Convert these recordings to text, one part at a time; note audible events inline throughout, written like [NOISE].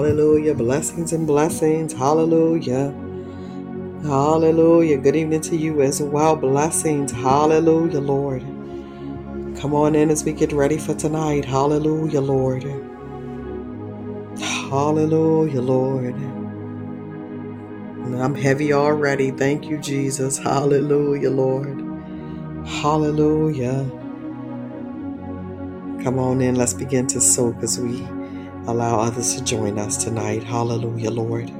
Hallelujah. Blessings and blessings. Hallelujah. Hallelujah. Good evening to you as well. Blessings. Hallelujah, Lord. Come on in as we get ready for tonight. Hallelujah, Lord. Hallelujah, Lord. I'm heavy already. Thank you, Jesus. Hallelujah, Lord. Hallelujah. Come on in. Let's begin to soak as we allow others to join us tonight. Hallelujah, Lord.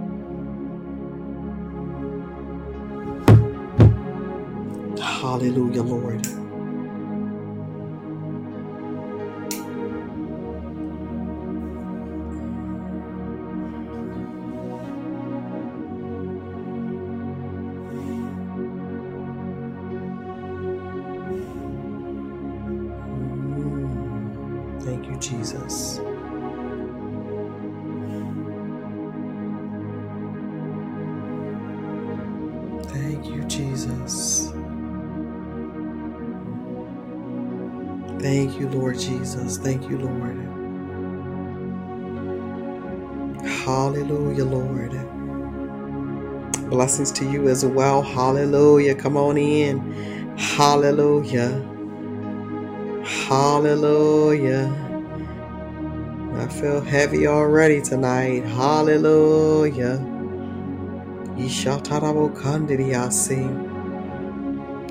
Hallelujah, Lord. Blessings to you as well. Hallelujah. Come on in. Hallelujah. Hallelujah. I feel heavy already tonight. Hallelujah.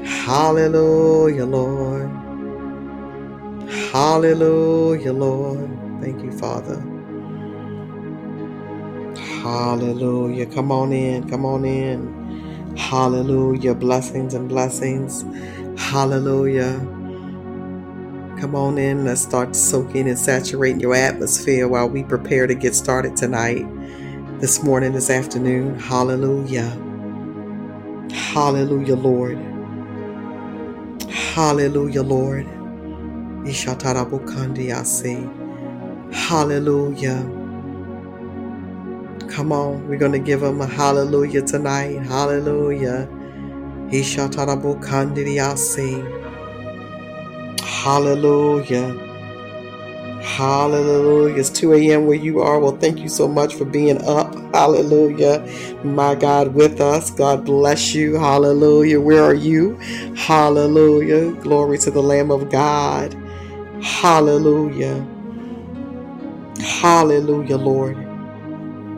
Hallelujah, Lord. Hallelujah, Lord. Thank you, Father. Hallelujah. Come on in. Come on in. Hallelujah. Blessings and blessings. Hallelujah. Come on in. Let's start soaking and saturating your atmosphere while we prepare to get started tonight, this morning, this afternoon. Hallelujah. Hallelujah, Lord. Hallelujah, Lord. Hallelujah. Come on, we're going to give him a hallelujah tonight. Hallelujah. Hallelujah. Hallelujah. It's 2 a.m. where you are. Well, thank you so much for being up. Hallelujah. My God with us. God bless you. Hallelujah. Where are you? Hallelujah. Glory to the Lamb of God. Hallelujah. Hallelujah, Lord.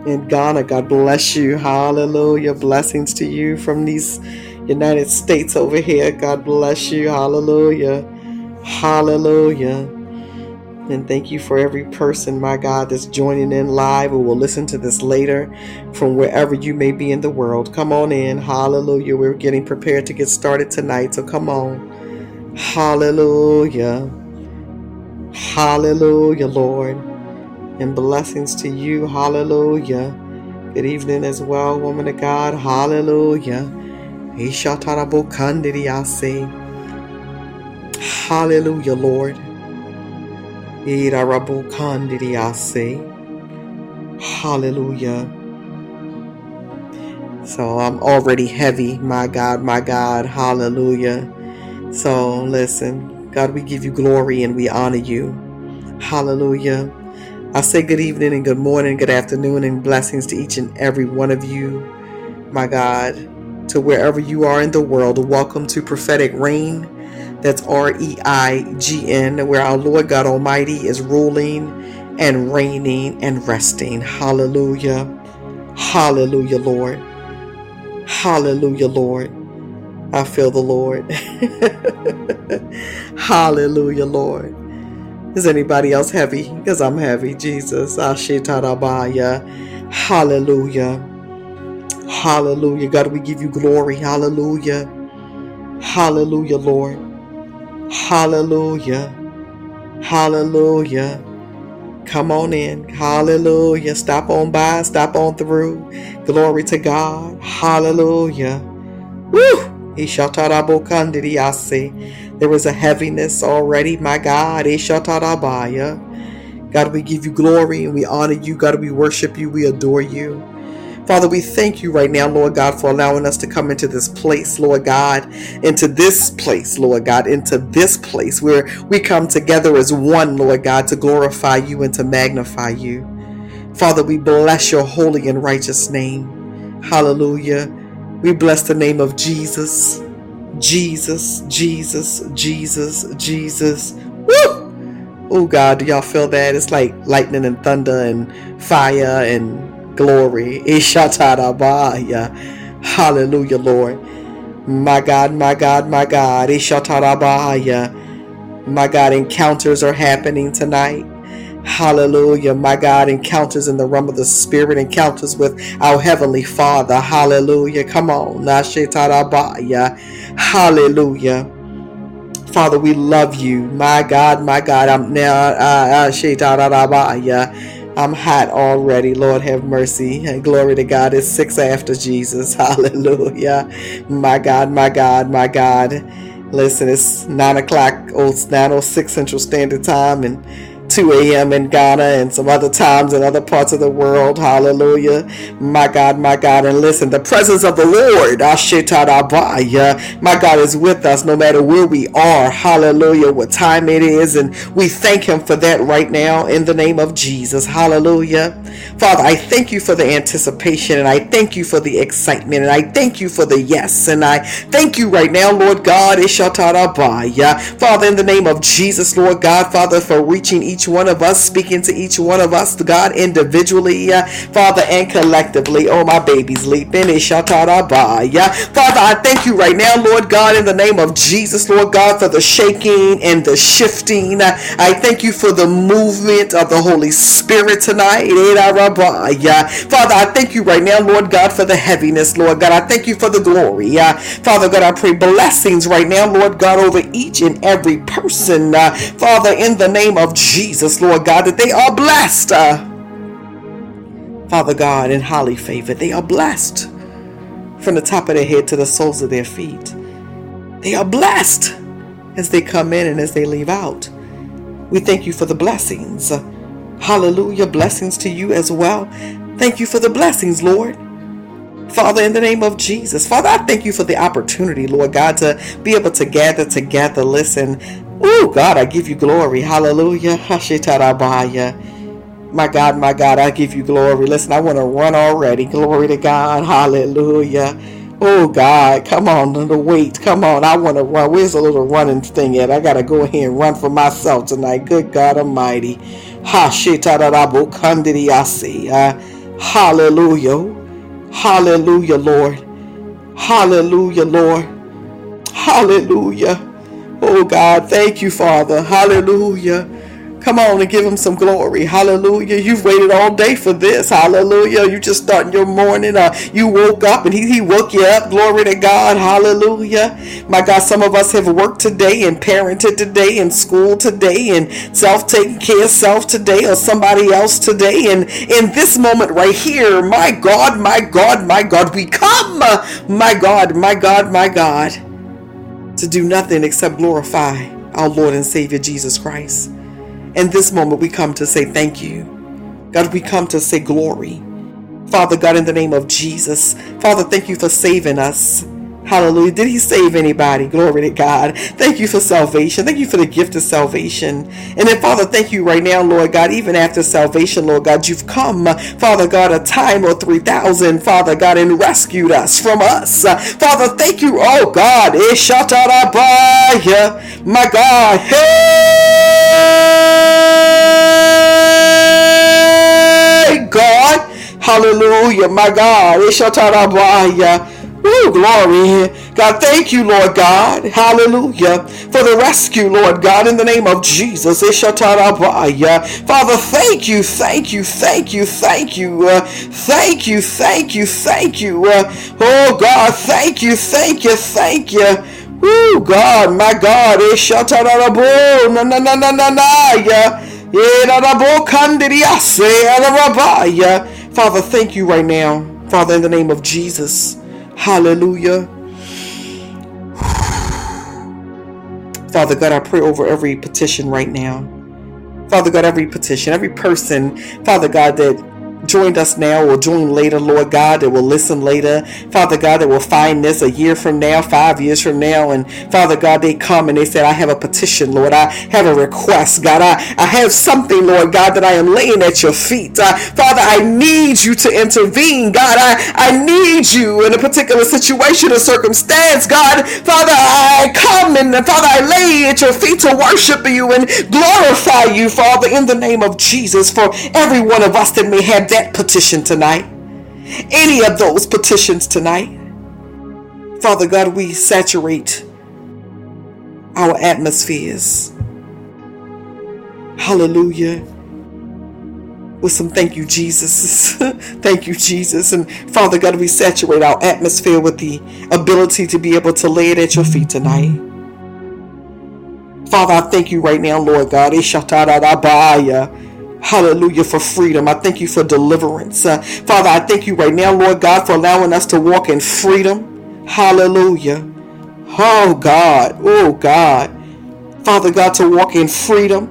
In Ghana, God bless you. Hallelujah. Blessings to you from these United States over here. God bless you. Hallelujah. Hallelujah. And thank you for every person, my God, that's joining in live or will listen to this later from wherever you may be in the world. Come on in. Hallelujah. We're getting prepared to get started tonight. So come on. Hallelujah. Hallelujah, Lord. And blessings to you. Hallelujah. Good evening as well, woman of God. Hallelujah. Hallelujah, Lord. Hallelujah. So I'm already heavy, my God, my God. Hallelujah. So listen, God, we give you glory and we honor you. Hallelujah. I say good evening and good morning, good afternoon, and blessings to each and every one of you, my God, to wherever you are in the world. Welcome to Prophetic Reign. That's R E I G N, where our Lord God Almighty is ruling and reigning and resting. Hallelujah. Hallelujah, Lord. Hallelujah, Lord. I feel the Lord. [LAUGHS] Hallelujah, Lord. Is anybody else heavy? Because I'm heavy. Jesus. Hallelujah. Hallelujah. God, we give you glory. Hallelujah. Hallelujah, Lord. Hallelujah. Hallelujah. Come on in. Hallelujah. Stop on by. Stop on through. Glory to God. Hallelujah. Woo! Ishatarabokandiriase. There is a heaviness already, my God. Eh, Ishatarabaya. God, we give you glory and we honor you. God, we worship you. We adore you. Father, we thank you right now, Lord God, for allowing us to come into this place, Lord God, into this place, Lord God, into this place where we come together as one, Lord God, to glorify you and to magnify you. Father, we bless your holy and righteous name. Hallelujah. We bless the name of Jesus. Jesus, Jesus, Jesus, Jesus. Woo! Oh God, do y'all feel that? It's like lightning and thunder and fire and glory. Ishatarabaya. Hallelujah, Lord. My God, my God, my God. Ishatarabaya. My God, encounters are happening tonight. Hallelujah. My God, encounters in the realm of the Spirit, encounters with our Heavenly Father. Hallelujah. Come on. Hallelujah. Father, we love you. My God, my God. I'm now. Uh, uh, I'm hot already. Lord have mercy. And glory to God. It's six after Jesus. [LAUGHS] Hallelujah. My God, my God, my God. Listen, it's nine o'clock, old 906 Central Standard Time, and 2 a.m. in Ghana and some other times in other parts of the world. Hallelujah. My God, my God. And listen, the presence of the Lord, my God, is with us no matter where we are. Hallelujah. What time it is. And we thank Him for that right now in the name of Jesus. Hallelujah. Father, I thank you for the anticipation and I thank you for the excitement and I thank you for the yes. And I thank you right now, Lord God. Father, in the name of Jesus, Lord God, Father, for reaching each each one of us, speaking to each one of us, God, individually, uh, Father, and collectively. Oh, my baby's leaping. Yeah. Father, I thank you right now, Lord God, in the name of Jesus, Lord God, for the shaking and the shifting. I thank you for the movement of the Holy Spirit tonight. Yeah. Father, I thank you right now, Lord God, for the heaviness, Lord God. I thank you for the glory. Yeah. Father God, I pray blessings right now, Lord God, over each and every person. Uh, Father, in the name of Jesus. Jesus, Lord God, that they are blessed. Uh, Father God, in highly favored. They are blessed from the top of their head to the soles of their feet. They are blessed as they come in and as they leave out. We thank you for the blessings. Hallelujah. Blessings to you as well. Thank you for the blessings, Lord. Father, in the name of Jesus. Father, I thank you for the opportunity, Lord God, to be able to gather together, listen, Oh, God, I give you glory. Hallelujah. My God, my God, I give you glory. Listen, I want to run already. Glory to God. Hallelujah. Oh, God, come on, the weight. Come on, I want to run. Where's the little running thing at? I got to go ahead and run for myself tonight. Good God Almighty. Uh, hallelujah. Hallelujah, Lord. Hallelujah, Lord. Hallelujah. Oh God, thank you, Father. Hallelujah. Come on and give him some glory. Hallelujah. You've waited all day for this. Hallelujah. You just starting your morning. Uh, you woke up and he, he woke you up. Glory to God. Hallelujah. My God, some of us have worked today and parented today and school today and self taking care of self today or somebody else today. And in this moment right here, my God, my God, my God, we come. My God, my God, my God to do nothing except glorify our Lord and Savior Jesus Christ. In this moment, we come to say thank you. God, we come to say glory. Father God, in the name of Jesus, Father, thank you for saving us. Hallelujah. Did he save anybody? Glory to God. Thank you for salvation. Thank you for the gift of salvation. And then, Father, thank you right now, Lord God, even after salvation, Lord God, you've come, Father God, a time or 3,000, Father God, and rescued us from us. Father, thank you, oh God. Eh, My God. Hey, God. Hallelujah. My God. Eh, Ooh, glory. God, thank you, Lord God. Hallelujah. For the rescue, Lord God, in the name of Jesus. Father, thank you, thank you, thank you, thank you. Uh, thank you, thank you, thank you. Uh, oh, God, thank you, thank you, thank you. Oh, God, my God. Na na na na na na. Father, thank you right now. Father, in the name of Jesus. Hallelujah. Father God, I pray over every petition right now. Father God, every petition, every person, Father God, that joined us now or join later, Lord God, that will listen later. Father God, that will find this a year from now, five years from now. And Father God, they come and they said, I have a petition, Lord. I have a request, God. I, I have something, Lord God, that I am laying at your feet. Uh, Father, I need you to intervene, God. I, I need you in a particular situation or circumstance, God. Father, I come and Father, I lay at your feet to worship you and glorify you, Father, in the name of Jesus, for every one of us that may have that petition tonight, any of those petitions tonight. Father God, we saturate our atmospheres. Hallelujah. With some thank you, Jesus. [LAUGHS] thank you, Jesus. And Father God, we saturate our atmosphere with the ability to be able to lay it at your feet tonight. Father, I thank you right now, Lord God. Hallelujah for freedom. I thank you for deliverance. Uh, Father, I thank you right now, Lord God, for allowing us to walk in freedom. Hallelujah. Oh God. Oh God. Father God, to walk in freedom.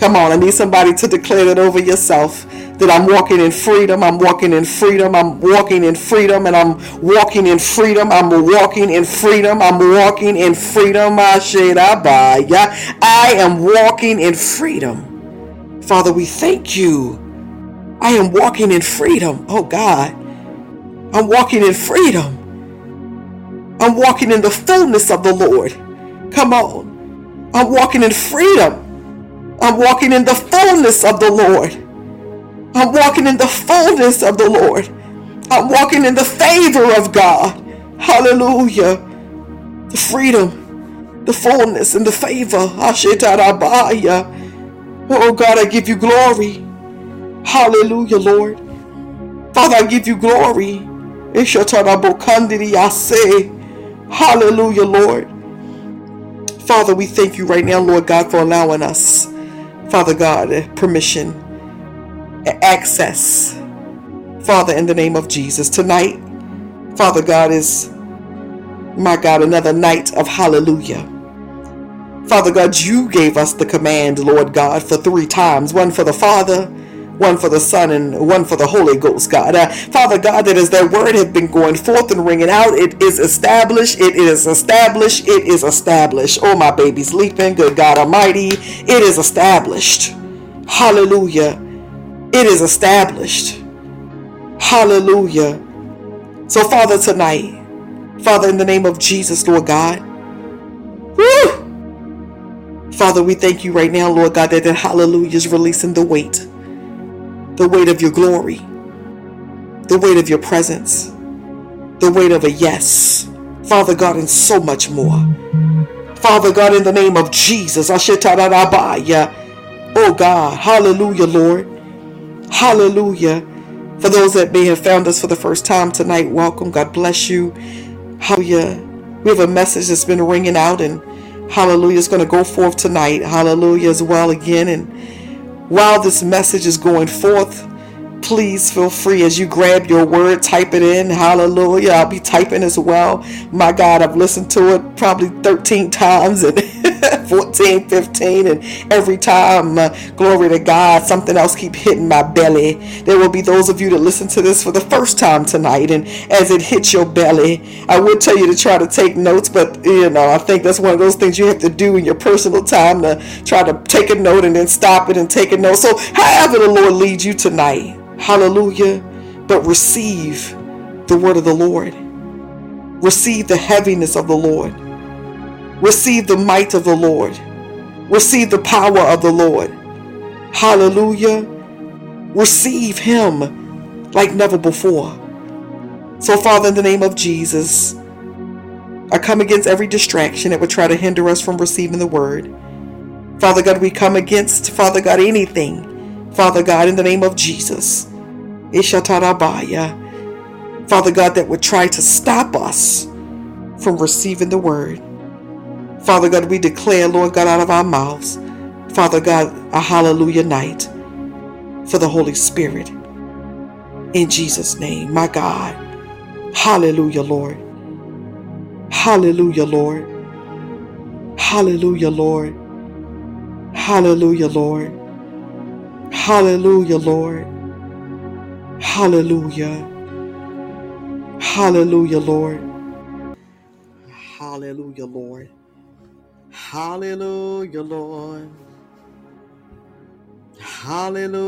Come on, I need somebody to declare that over yourself that I'm walking in freedom. I'm walking in freedom. I'm walking in freedom and I'm walking in freedom. I'm walking in freedom. I'm walking in freedom. I shit abaya. I am walking in freedom. Father, we thank you. I am walking in freedom. Oh God. I'm walking in freedom. I'm walking in the fullness of the Lord. Come on. I'm walking in freedom. I'm walking in the fullness of the Lord. I'm walking in the fullness of the Lord. I'm walking in the favor of God. Hallelujah. The freedom, the fullness, and the favor. Ashetarabaya. Oh God, I give you glory. Hallelujah, Lord. Father, I give you glory. Hallelujah, Lord. Father, we thank you right now, Lord God, for allowing us, Father God, permission, access. Father, in the name of Jesus. Tonight, Father God, is, my God, another night of hallelujah. Father God, you gave us the command, Lord God, for three times one for the Father, one for the Son, and one for the Holy Ghost, God. Uh, Father God, that as that word has been going forth and ringing out, it is established, it is established, it is established. Oh, my baby's sleeping, good God Almighty, it is established. Hallelujah. It is established. Hallelujah. So, Father, tonight, Father, in the name of Jesus, Lord God, woo, Father, we thank you right now, Lord God, that the hallelujah is releasing the weight, the weight of your glory, the weight of your presence, the weight of a yes, Father God, and so much more. Father God, in the name of Jesus, oh God, hallelujah, Lord, hallelujah. For those that may have found us for the first time tonight, welcome. God bless you. Hallelujah. We have a message that's been ringing out and Hallelujah is going to go forth tonight. Hallelujah as well again. And while this message is going forth, please feel free as you grab your word, type it in. Hallelujah. I'll be typing as well. My God, I've listened to it probably 13 times and [LAUGHS] [LAUGHS] 14, 15, and every time, uh, glory to God, something else keep hitting my belly. There will be those of you that listen to this for the first time tonight, and as it hits your belly, I would tell you to try to take notes, but you know, I think that's one of those things you have to do in your personal time to try to take a note and then stop it and take a note. So, however the Lord leads you tonight, hallelujah, but receive the word of the Lord. Receive the heaviness of the Lord Receive the might of the Lord. Receive the power of the Lord. Hallelujah. Receive Him like never before. So, Father, in the name of Jesus, I come against every distraction that would try to hinder us from receiving the word. Father God, we come against, Father God, anything, Father God, in the name of Jesus. Ishatarabaya. Father God, that would try to stop us from receiving the word. Father God, we declare, Lord God, out of our mouths, Father God, a hallelujah night for the Holy Spirit. In Jesus' name, my God. Hallelujah, Lord. Hallelujah, Lord. Hallelujah, Lord. Hallelujah, Lord. Hallelujah, Lord. Hallelujah. Hallelujah, Lord. Hallelujah, Lord. Hallelujah, Lord. Hallelujah,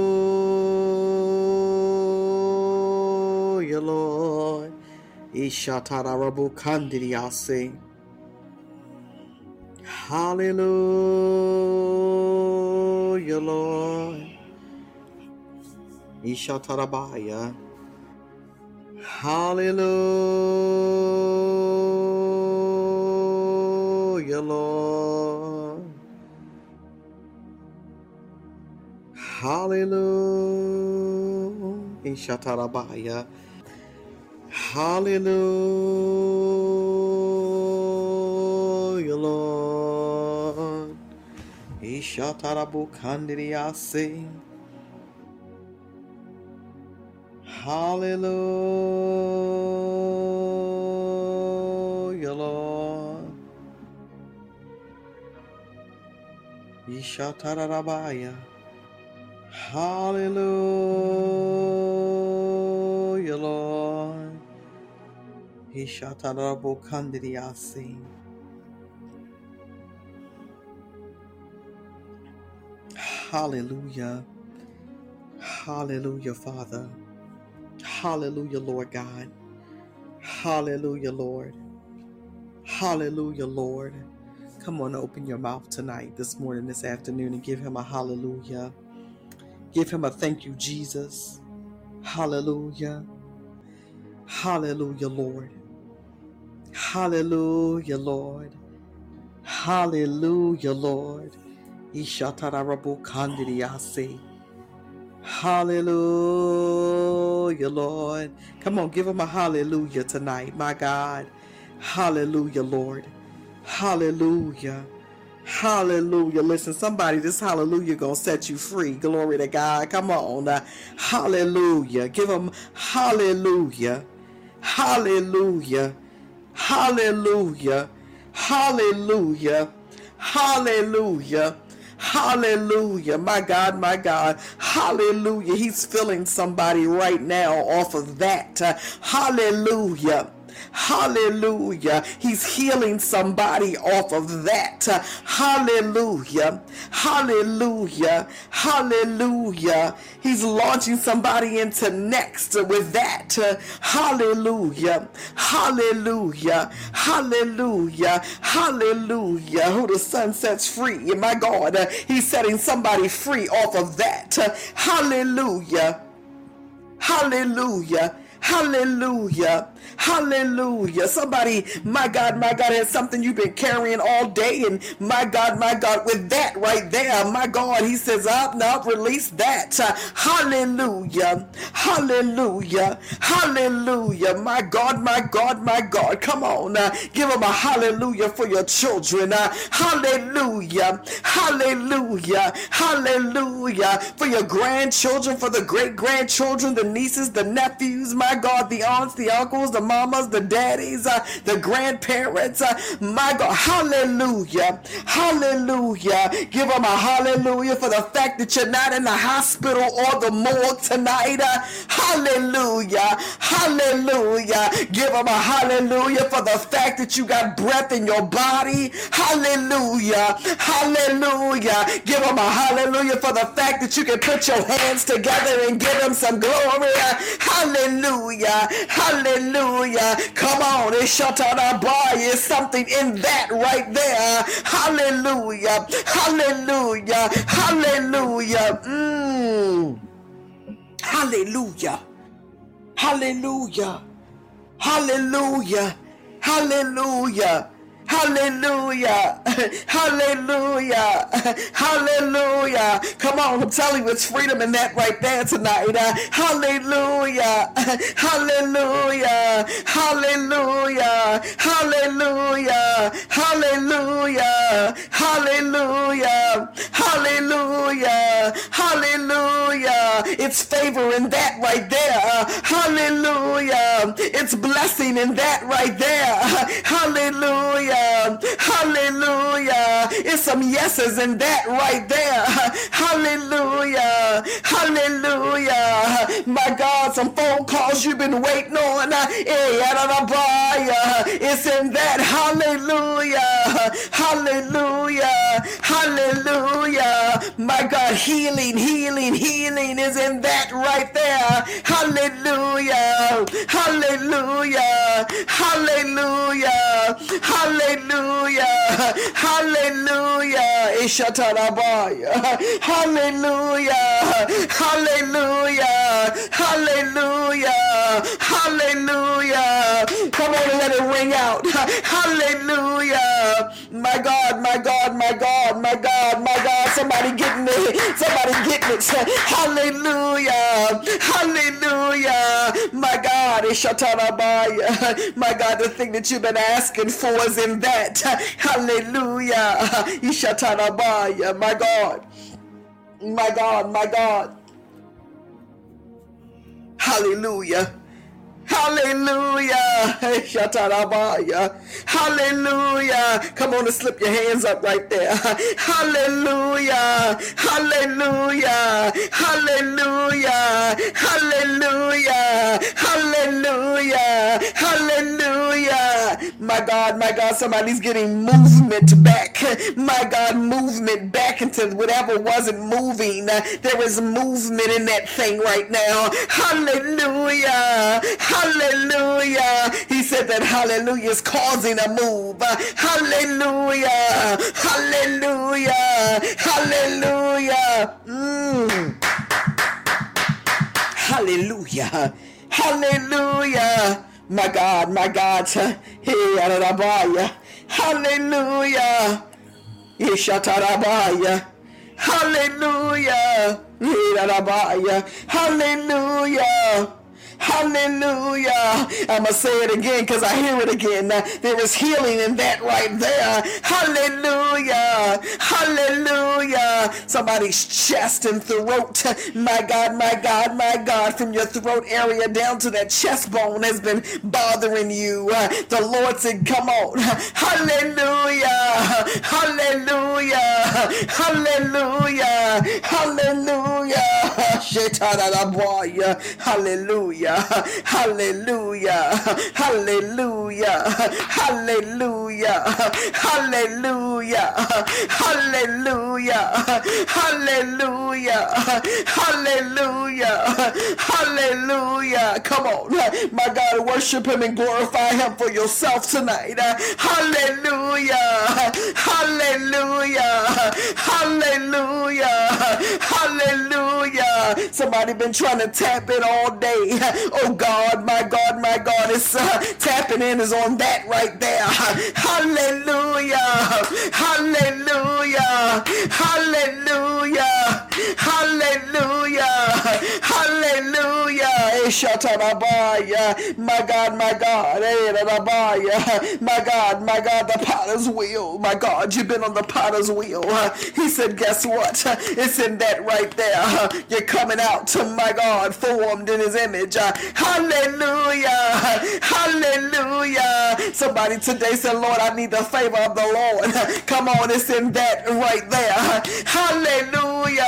Lord. Ishatarabu kandiriase. Hallelujah, Lord. Ishatarabaya. Hallelujah, Lord. Hallelujah. Hallelujah, Lord. Ishatarabu kandiriase. Hallelujah, Lord. Ishatarabaya. Hallelujah, Lord. Ishatarabu kandiriase. Hallelujah. Hallelujah, Father. Hallelujah, Lord God. Hallelujah, Lord. Hallelujah, Lord. Come on, open your mouth tonight, this morning, this afternoon, and give him a hallelujah. Give him a thank you, Jesus. Hallelujah. Hallelujah, Lord. Hallelujah, Lord. Hallelujah, Lord. Hallelujah, Lord. Come on, give him a hallelujah tonight, my God. Hallelujah, Lord. Hallelujah. Hallelujah. Listen, somebody, this hallelujah gonna set you free. Glory to God. Come on. Uh, hallelujah. Give him hallelujah. Hallelujah. Hallelujah. Hallelujah. Hallelujah. Hallelujah. My God, my God. Hallelujah. He's filling somebody right now off of that. Uh, hallelujah. Hallelujah. He's healing somebody off of that. Hallelujah. Hallelujah. Hallelujah. He's launching somebody into next with that. Hallelujah. Hallelujah. Hallelujah. Hallelujah. Who the Son sets free. My God, he's setting somebody free off of that. Hallelujah. Hallelujah. Hallelujah. Hallelujah. Somebody, my God, my God, has something you've been carrying all day. And my God, my God, with that right there, my God, he says, up now, release that. Hallelujah. Hallelujah. Hallelujah. My God, my God, my God. Come on. Uh, give him a hallelujah for your children. Uh, hallelujah. Hallelujah. Hallelujah. For your grandchildren, for the great grandchildren, the nieces, the nephews, my God, the aunts, the uncles, the mamas, the daddies, uh, the grandparents. Uh, my God, hallelujah, hallelujah. Give them a hallelujah for the fact that you're not in the hospital or the morgue tonight. Uh, hallelujah, hallelujah. Give them a hallelujah for the fact that you got breath in your body. Hallelujah, hallelujah. Give them a hallelujah for the fact that you can put your hands together and give them some glory. Hallelujah, hallelujah. Hallelujah. Come on, it's Shatarabai. It's something in that right there. Hallelujah, hallelujah, hallelujah. Mm. Hallelujah, hallelujah, hallelujah, hallelujah. Hallelujah. Hallelujah. Hallelujah. Come on, I'm telling you, it's freedom in that right there tonight. Uh, hallelujah. Hallelujah. Hallelujah. Hallelujah. Hallelujah. Hallelujah. Hallelujah. Hallelujah. It's favor in that right there. Uh, hallelujah. It's blessing in that right there. Hallelujah. Hallelujah. It's some yeses in that right there. Hallelujah. Hallelujah. My God, some phone calls you've been waiting on. Eh, it's in that. Hallelujah. Hallelujah. Hallelujah. My God, healing, healing, healing is in that right there. Hallelujah. Hallelujah. Hallelujah. Hallelujah. Hallelujah. Ishatarabaya. Hallelujah. Hallelujah. Hallelujah. Hallelujah. Come on and let it ring out. Hallelujah. My God, my God, my God, my God, my God. Somebody getting it. Somebody getting [LAUGHS] it. Hallelujah. Hallelujah. My God, Ishatarabaya. [LAUGHS] My God, the thing that you've been asking for is in that. [LAUGHS] Hallelujah. Ishatarabaya. My God. My God, my God. Hallelujah. Hallelujah. Hallelujah. Come on and slip your hands up right there. Hallelujah. Hallelujah. Hallelujah. Hallelujah. Hallelujah. Hallelujah. My God, my God, somebody's getting movement back. My God, movement back into whatever wasn't moving. There is movement in that thing right now. Hallelujah. Hallelujah. He said that hallelujah is causing a move. Hallelujah. Hallelujah. Hallelujah. Mm. Hallelujah. Hallelujah. My God, my God. [LAUGHS] Hallelujah. Ishatarabaya. Hallelujah. Hallelujah. Hallelujah. I'm going to say it again because I hear it again. There is healing in that right there. Hallelujah. Hallelujah. Somebody's chest and throat. My God, my God, my God, from your throat area down to that chest bone has been bothering you. The Lord said, come on. Hallelujah. Hallelujah. Hallelujah. Hallelujah. [LAUGHS] Hallelujah. Hallelujah. Hallelujah. Hallelujah. Hallelujah. Hallelujah. Hallelujah. Hallelujah. Hallelujah. Come on. My God, worship him and glorify him for yourself tonight. Hallelujah. Hallelujah. Hallelujah. Hallelujah. Somebody been trying to tap it all day. [LAUGHS] Oh God, my God, my God, it's uh, tapping in is on that right there. [LAUGHS] Hallelujah. Hallelujah. Hallelujah. Hallelujah. Hallelujah. My God, my God. My God, my God, the potter's wheel. My God, you've been on the potter's wheel. He said, guess what? It's in that right there. You're coming out to my God, formed in his image. Hallelujah. Hallelujah. Somebody today said, Lord, I need the favor of the Lord. [LAUGHS] Come on, it's in that right there. Hallelujah.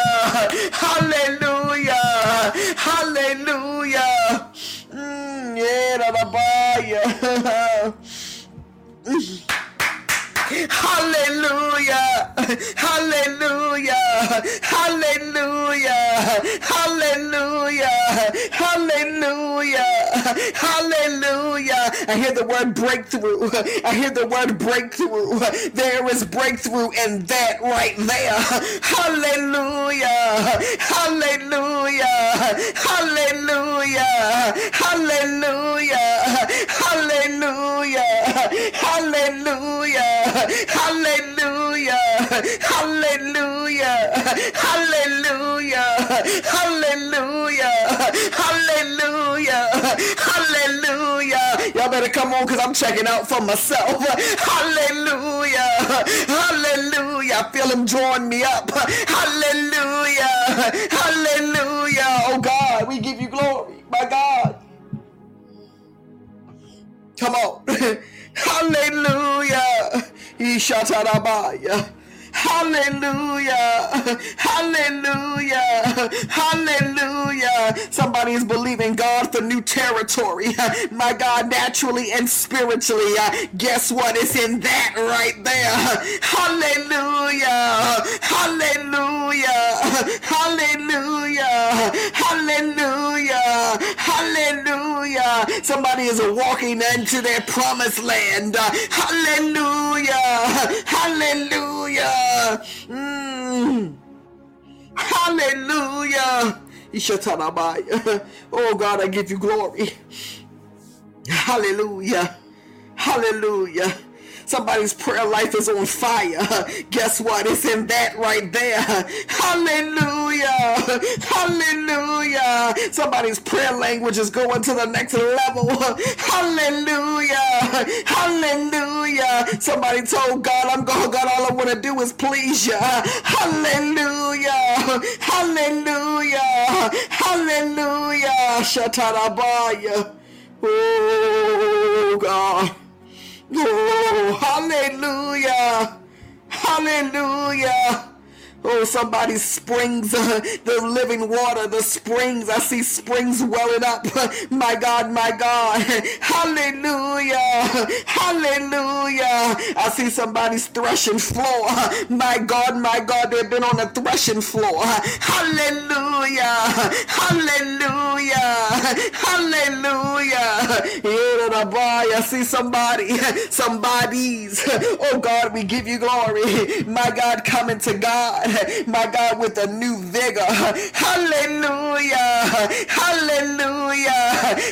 Hallelujah. Hallelujah. Mm, yeah, [LAUGHS] Hallelujah. Hallelujah. Hallelujah. Hallelujah. Hallelujah. [LAUGHS] Hallelujah. I hear the word breakthrough. [LAUGHS] I hear the word breakthrough. [LAUGHS] There is breakthrough in that right there. Hallelujah. Hallelujah. Hallelujah. Hallelujah. Hallelujah. Hallelujah. Hallelujah. Hallelujah. Hallelujah. Hallelujah. Hallelujah. Y'all better come on because I'm checking out for myself. Hallelujah. Hallelujah. I feel him drawing me up. Hallelujah. Hallelujah. Oh God, we give you glory. My God. Come on. [LAUGHS] Hallelujah. Ishatarabaya. Hallelujah. Hallelujah. Hallelujah. Somebody is believing God for new territory. My God, naturally and spiritually. Guess what? It's in that right there. Hallelujah. Hallelujah. Hallelujah. Hallelujah. Hallelujah. Somebody is walking into their promised land. Hallelujah. Hallelujah. Mm. Hallelujah. [LAUGHS] Oh God, I give you glory. Hallelujah. Hallelujah. Somebody's prayer life is on fire. [LAUGHS] Guess what? It's in that right there. [LAUGHS] Hallelujah. [LAUGHS] Hallelujah. Somebody's prayer language is going to the next level. Hallelujah. Hallelujah. Somebody told God, I'm going, God, all I want to do is please you. Hallelujah. Hallelujah. Hallelujah. Shatarabaya. Oh, God. Oh, hallelujah. Hallelujah. Oh, somebody springs, uh, [LAUGHS] the living water, the springs. I see springs welling up. [LAUGHS] my God, my God. [LAUGHS] Hallelujah. Hallelujah. I see somebody's threshing floor. My God, my God, they've been on the threshing floor. Hallelujah. Hallelujah. Hallelujah. I see somebody, somebody's. Oh God, we give you glory. My God, coming to God. [LAUGHS] my God, with a new vigor. [LAUGHS] Hallelujah. Hallelujah.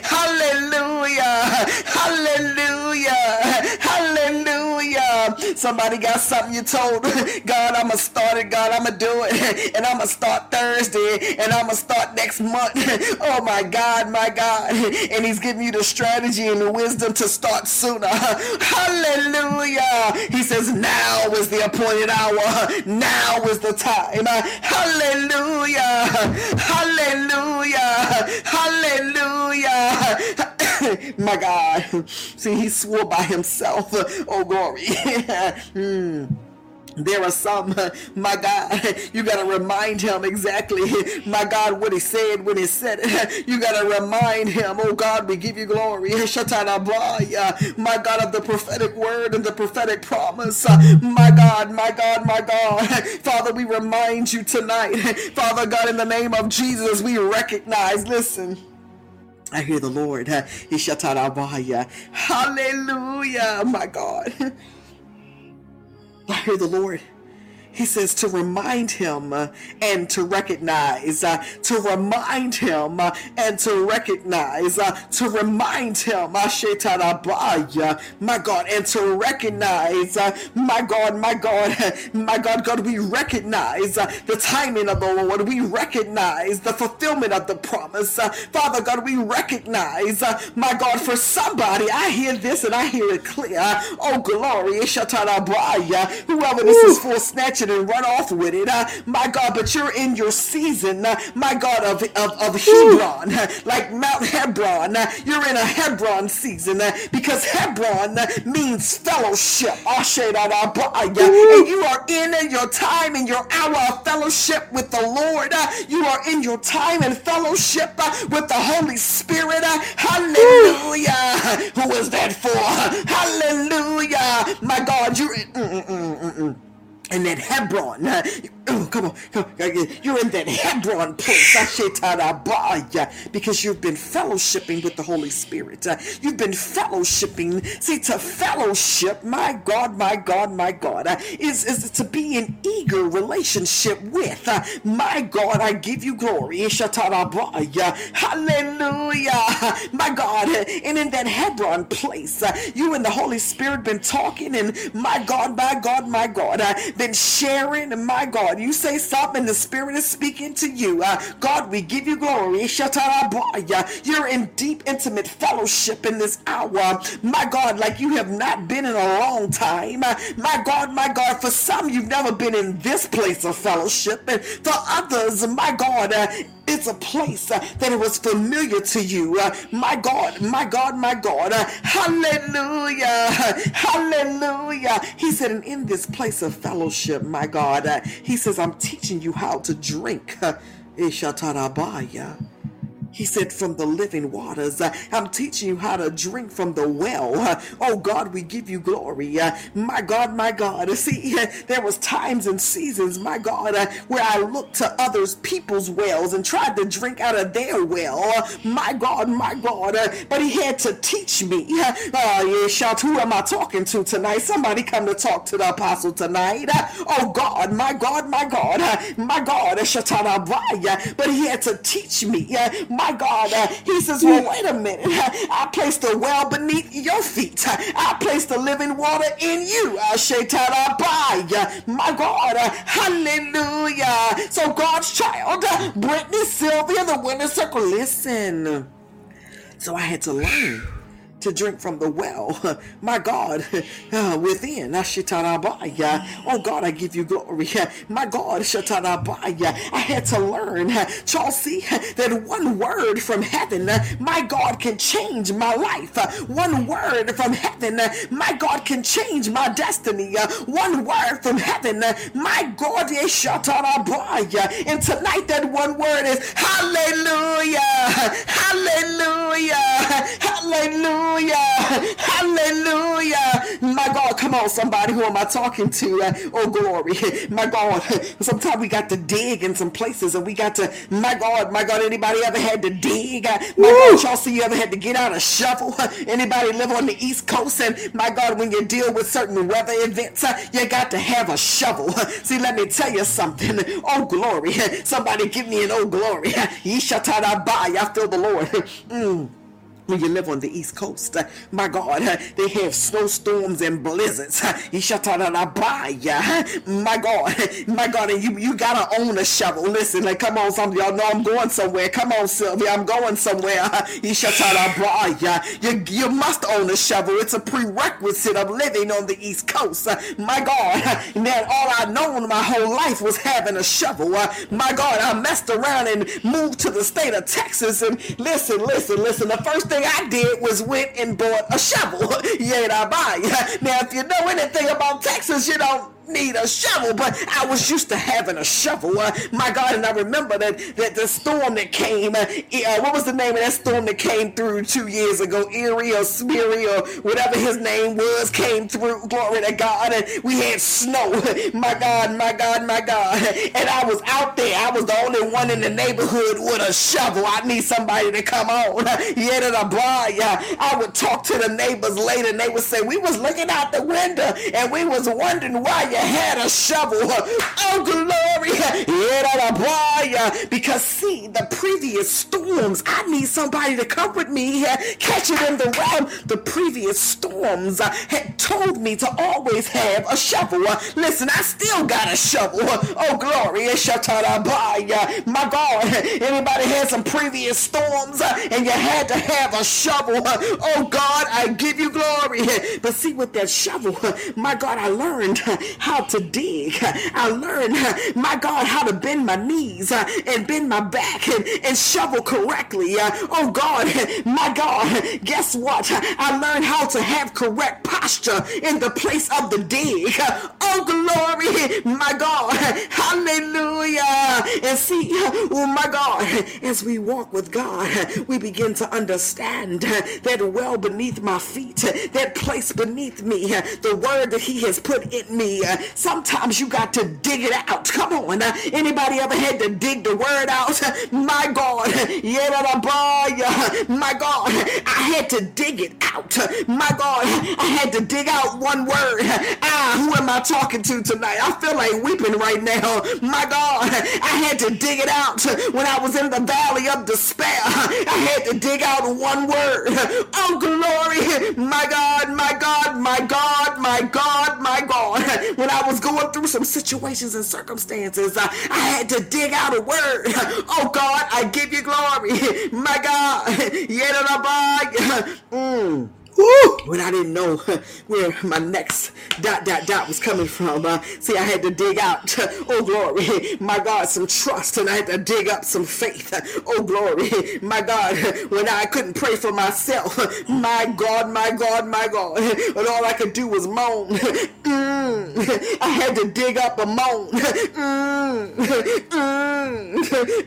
Hallelujah. Hallelujah. Hallelujah. Somebody got something you told [LAUGHS] God, I'm going to start it. God, I'm going to do it. [LAUGHS] And I'm going to start Thursday. And I'm going to start next month. [LAUGHS] Oh my God, my God. And he's giving you the strategy and the wisdom to start sooner. Hallelujah. He says, now is the appointed hour. Now is the time. Hallelujah. Hallelujah. Hallelujah. [LAUGHS] My God. See, he swore by himself. Oh, glory. [LAUGHS] hmm. There are some, [LAUGHS] my God, you got to remind him exactly, my God, what he said when he said it. You got to remind him, oh God, we give you glory. My God, of the prophetic word and the prophetic promise. My God, my God, my God. Father, we remind you tonight. Father God, in the name of Jesus, we recognize, listen. I hear the Lord. Uh, uh. Hallelujah, my God. [LAUGHS] I hear the Lord. He says to remind him uh, and to recognize, uh, to remind him uh, and to recognize, to remind him, my God, and to recognize, my God, my God, [LAUGHS] my God, God, we recognize the timing of the Lord. We recognize the fulfillment of the promise. Father God, we recognize, my God, for somebody, I hear this and I hear it clear. Oh, glory, whoever this is for, snatch and run off with it. Uh, my God, but you're in your season, uh, my God, of, of, of Hebron, uh, like Mount Hebron. Uh, you're in a Hebron season uh, because Hebron uh, means fellowship. And you are in your time in your hour of fellowship with the Lord. You are in your time and fellowship with the Holy Spirit. Hallelujah. Who is that for? Hallelujah. My God, you're. Mm, mm, mm, and that Hebron. Uh, oh, come on, you're in that Hebron place, because you've been fellowshipping with the Holy Spirit. Uh, you've been fellowshipping. See, to fellowship, my God, my God, my God, uh, is, is to be in eager relationship with. Uh, my God, I give you glory. Hallelujah. [LAUGHS] My God, and in that Hebron place, uh, you and the Holy Spirit been talking, and my God, my God, my God, uh, been sharing. My God, you say something, the Spirit is speaking to you. Uh, God, we give you glory. You're in deep, intimate fellowship in this hour. My God, like you have not been in a long time. Uh, my God, my God, for some, you've never been in this place of fellowship. And for others, my God, uh, It's a place uh, that was familiar to you. Uh, my God, my God, my God. Uh, hallelujah. Hallelujah. He said, and in this place of fellowship, my God, he says, I'm teaching you how to drink. Uh, he said, From the living waters. Uh, I'm teaching you how to drink from the well. Uh, oh God, we give you glory. Uh, my God, my God. [LAUGHS] See, uh, there was times and seasons, my God, uh, where I looked to others people's wells and tried to drink out of their well. Uh, my God, my God. but he had to teach me. Oh, yeah, shout, who am I talking to tonight? Somebody come to talk to the apostle tonight. oh God, my God, my God, my God. But he had to teach me. My my God. Uh, he says, Well, wait a minute. I placed a well beneath your feet. I placed the living water in you. Uh, my God. Uh, hallelujah. So, God's child, Brittany, Sylvia, the winner circle, listen. So, I had to learn to drink from the well. [LAUGHS] My God, [LAUGHS] uh, within. Oh God, I give you glory. [LAUGHS] My God, I had to learn, Chelsea, that one word from heaven, my God, can change my life. One word from heaven, my God, can change my destiny. One word from heaven, my God, and tonight that one word is hallelujah, hallelujah, hallelujah. Hallelujah. Hallelujah. My God, come on, somebody. Who am I talking to? Uh, oh, glory. My God. Sometimes we got to dig in some places and we got to, my God, my God, anybody ever had to dig? Uh, my Woo. God, y'all see you ever had to get out a shovel? [LAUGHS] Anybody live on the East Coast? And my God, when you deal with certain weather events, uh, you got to have a shovel. [LAUGHS] See, let me tell you something. Oh, glory. Somebody give me an oh, glory. [LAUGHS] I feel the Lord. Mm when you live on the East Coast. Uh, my God, uh, they have snowstorms and blizzards. Uh, my God, my God, and you, you gotta own a shovel. Listen, like, come on, some y'all know I'm going somewhere. Come on, Sylvia, I'm going somewhere. You, you must own a shovel. It's a prerequisite of living on the East Coast. My God, man, all I known my whole life was having a shovel. My God, I messed around and moved to the state of Texas. And listen, listen, listen. The first thing I did was went and bought a shovel. [LAUGHS] yeah, I buy. [LAUGHS] Now, if you know anything about Texas, you don't need a shovel, but I was used to having a shovel. Uh, my God, and I remember that, that the storm that came, uh, uh, what was the name of that storm that came through two years ago? Uri or Smeary or whatever his name was came through. Glory to God. And we had snow. [LAUGHS] my God, my God, my God. And I was out there. I was the only one in the neighborhood with a shovel. I need somebody to come on. [LAUGHS] Yeah, I would talk to the neighbors later and they would say, we was looking out the window and we was wondering why you had a shovel. Oh, glory. Because, see, the previous storms, I need somebody to come with me, catch it in the realm. The previous storms uh, had told me to always have a shovel. Uh, listen, I still got a shovel. Uh, oh, glory. My God, [LAUGHS] anybody had some previous storms uh, and you had to have a shovel? Uh, oh, God, I give you glory. [LAUGHS] But see, with that shovel, my God, I learned how to dig. [LAUGHS] I learned, my God, how to bend my knees uh, and bend my back and, and shovel correctly. Uh, oh God, [LAUGHS] my God, guess what? I learned how to have correct posture in the place of the dig. [LAUGHS] Oh glory, my God, [LAUGHS] hallelujah. And see, oh my God, as we walk with God, we begin to understand that well beneath my feet, that place beneath me, the word that He has put in me, Sometimes you got to dig it out. Come on. Anybody ever had to dig the word out? [LAUGHS] My God. My God. I had to dig it out. My God. I had to dig out one word. Ah, who am I talking to tonight? I feel like weeping right now. My God. I had to dig it out when I was in the valley of despair. I had to dig out one word. Oh, glory. My God, my God, my God, my God, my God. When I was going through some situations and circumstances, I had to dig out a word. [LAUGHS] Oh God, I give you glory. [LAUGHS] My God. [LAUGHS] Mm. Woo! When I didn't know [LAUGHS] where my next dot dot dot was coming from. Uh, see, I had to dig out, [LAUGHS] oh glory, my God, some trust, and I had to dig up some faith. [LAUGHS] Oh glory, my God, when I couldn't pray for myself, my God, my God, my God, and all I could do was moan. Mm, I had to dig up a moan. Mm, mm,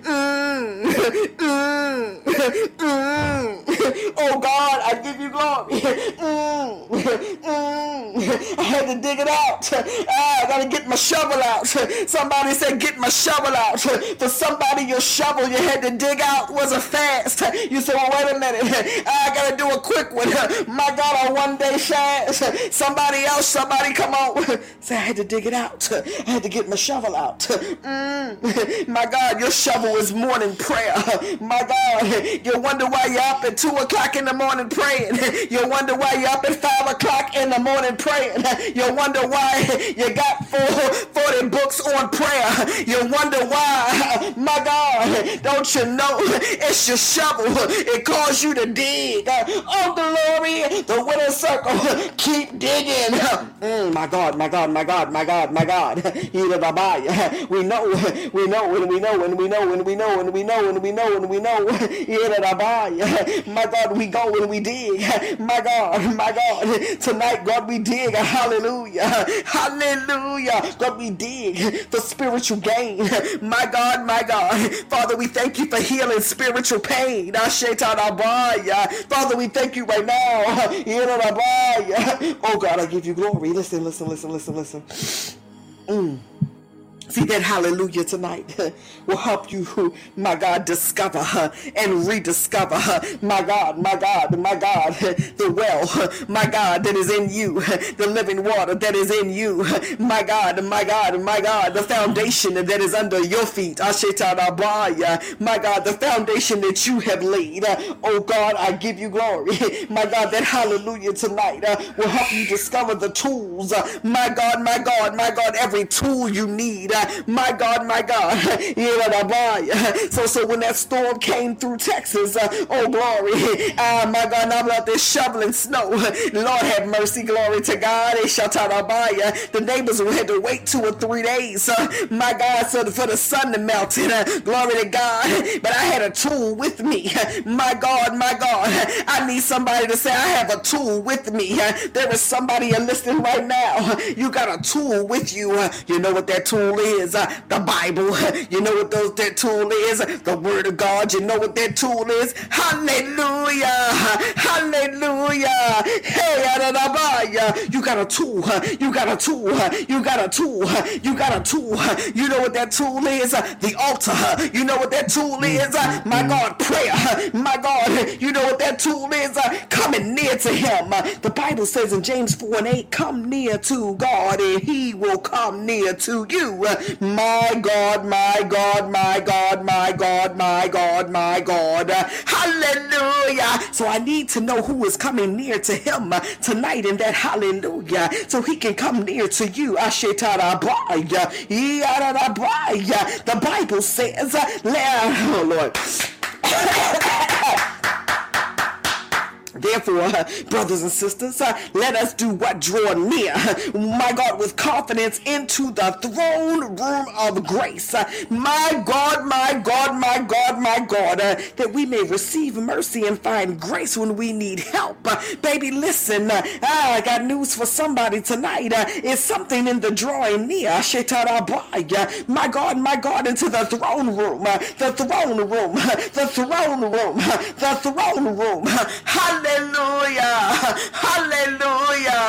mm, mm. Oh God, I give you glory. Mm, [LAUGHS] mm. [LAUGHS] I had to dig it out. [LAUGHS] Ah, I gotta get my shovel out. Somebody said, get my shovel out. For somebody, your shovel you had to dig out was a fast. You said, well, wait a minute. I gotta do a quick one. My God, a one day fast. Somebody else, somebody come on. Say, I had to dig it out. I had to get my shovel out. Mm. My God, your shovel is morning prayer. My God, you wonder why you're up at 2 o'clock in the morning praying. You wonder why you're up at 5 o'clock in the morning praying. [LAUGHS] You wonder why [LAUGHS] you got four, 40 books on prayer. [LAUGHS] You wonder why, my God, don't you know it's your shovel. It calls you to dig. Oh, glory, the winner circle. Keep digging. Mm, my God, my God, my God, my God, my God. We know, we know, and we know, and we know, and we know, and we know, and we know, and we know. My God, we go and we dig. My God, [LAUGHS] my God. Tonight, God, we dig. Hallelujah. Hallelujah. God, we dig for spiritual gain. My God, my God. Father, we thank you for healing spiritual pain. Father, we thank you right now. [LAUGHS] Oh God, I give you glory. Listen, listen, listen, listen, listen. Mm. See that hallelujah tonight [LAUGHS] will help you, my God, discover and rediscover, my God, my God, my God, [LAUGHS] the well, [LAUGHS] my God, that is in you, the living water that is in you, my God, my God, my God, the foundation that is under your feet, my God, the foundation that you have laid. Oh God, I give you glory, my God, that hallelujah tonight uh, will help you discover the tools, my God, my God, my God, every tool you need uh, [LAUGHS] my God, my God. [LAUGHS] So, so when that storm came through Texas, uh, oh glory, uh, [LAUGHS] my God, I'm out there shoveling snow. Lord have mercy, glory to God. The neighbors had to wait two or three days, uh, my God, so for the sun to melt. Uh, glory to God. But I had a tool with me. My God, my God. I need somebody to say, I have a tool with me. There is somebody listening right now. You got a tool with you. You know what that tool is? Uh, the Bible. [LAUGHS] You know what those that tool is? The Word of God. You know what that tool is? Hallelujah. [LAUGHS] Hallelujah. Hey, you got a tool. You got a tool. You got a tool. You got a tool. You know what that tool is? The altar. You know what that tool is? My God, prayer. My God, you know what that tool is? Coming near to Him. The Bible says in James 4 and 8, come near to God and He will come near to you. My God, my God, my God, my God, my God, my God. Hallelujah. So I need to know who is coming near to him tonight in that hallelujah. So he can come near to you. The Bible says, oh Lord. [LAUGHS] Therefore, [LAUGHS] brothers and sisters, uh, let us do what draw near, [LAUGHS] my God, with confidence into the throne room of grace. Uh, my God, my God, my God, my God, uh, that we may receive mercy and find grace when we need help. Baby, listen, uh, I got news for somebody tonight. It's something in the drawing near. My God, my God, into the throne room, the throne room, the throne room, the throne room. Hallelujah. Hallelujah.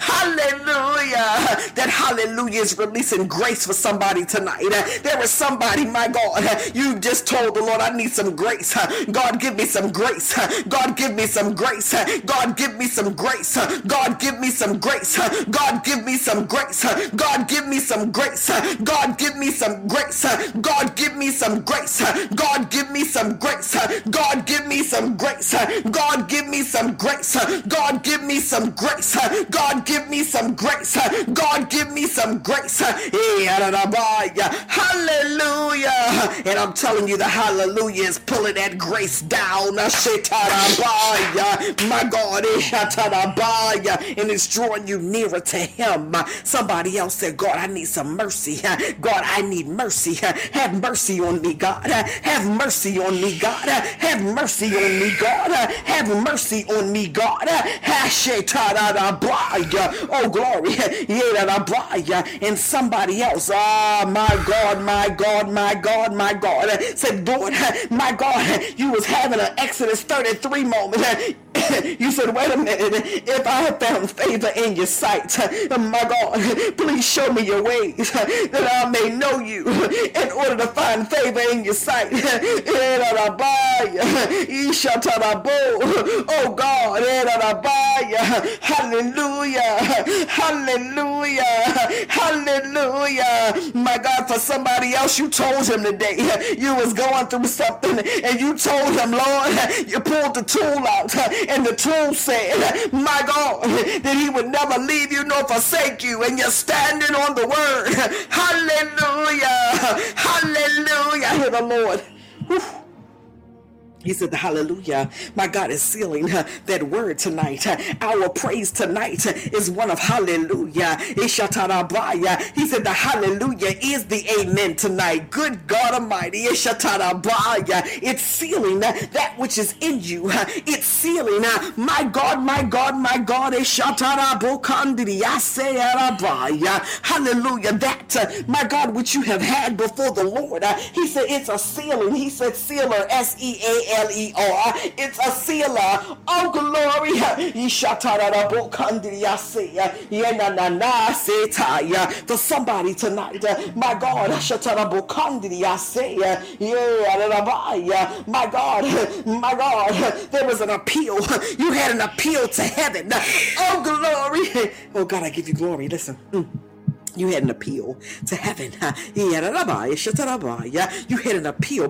Hallelujah. That hallelujah is releasing grace for somebody tonight. There is somebody, my God, you just told the Lord, I need some grace. God, give me some grace. God, give me some grace. God, give me some grace. God, give me some grace. God, give me some grace. God, give me some grace. God, give me some grace. God, give me some grace. God, give me some grace. God, give me some grace. God, give me some grace. God, give me some grace. God, give me some grace. God, give me some grace. Hallelujah. And I'm telling you, the hallelujah is pulling that grace down. My God, eh, and it's drawing you nearer to Him. Somebody else said, God, I need some mercy. God, I need mercy. Have mercy on me, God. Have mercy on me, God. Have mercy on me, God. Have mercy on me, God. [LAUGHS] Oh, glory. [LAUGHS] And somebody else, oh, my God, my God, my God, my God, said, Lord, [LAUGHS] my God, you was having an Exodus 33 moment. [COUGHS] you said, wait a minute, if I have found favor in your sight, my God, please show me your ways that I may know you in order to find favor in your sight. [LAUGHS] Oh God, hallelujah, hallelujah, hallelujah. My God, for somebody else, you told him today you was going through something and you told him, Lord, you pulled the tool out and the tool said, my God, that he would never leave you nor forsake you and you're standing on the word. [LAUGHS] Hallelujah. Hallelujah. I hear the Lord. Whew. He said, Hallelujah. My God is sealing uh, that word tonight. Uh, our praise tonight uh, is one of hallelujah. He said, The hallelujah is the amen tonight. Good God Almighty. It's sealing uh, that which is in you. Uh, it's sealing, uh, my God, my God, my God. Hallelujah. That, my God, which you have had before the Lord. He said, It's a sealing. He said, Sealer, S E A L O. It's a sealer. Oh, glory. For somebody tonight, my God, my God, my God, there was an appeal. You had an appeal to heaven. Oh, glory. Oh, God, I give you glory. Listen. Mm. You had an appeal to heaven. You had an appeal.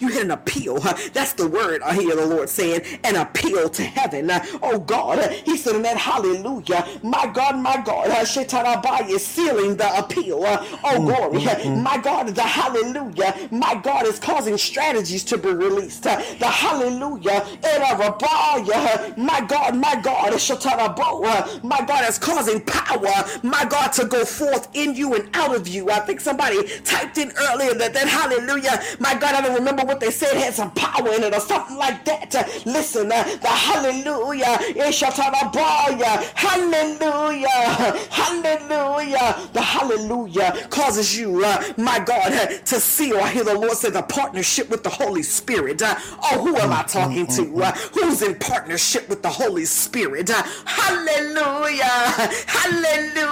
You had an appeal. That's the word I hear the Lord saying. An appeal to heaven. Oh God. He said in that hallelujah. My God, my God. is sealing the appeal. Oh mm, glory. Mm, mm. My God, the hallelujah. My God is causing strategies to be released. The hallelujah. My God, my God. My God is causing power my God, to go forth in you and out of you. I think somebody typed in earlier that that hallelujah, my God, I don't remember what they said had some power in it or something like that. Uh, listen, uh, the hallelujah, hallelujah, hallelujah, the hallelujah causes you, uh, my God, uh, to seal. I hear the Lord say the partnership with the Holy Spirit. Uh, oh, who am I talking to? Uh, who's in partnership with the Holy Spirit? hallelujah, hallelujah.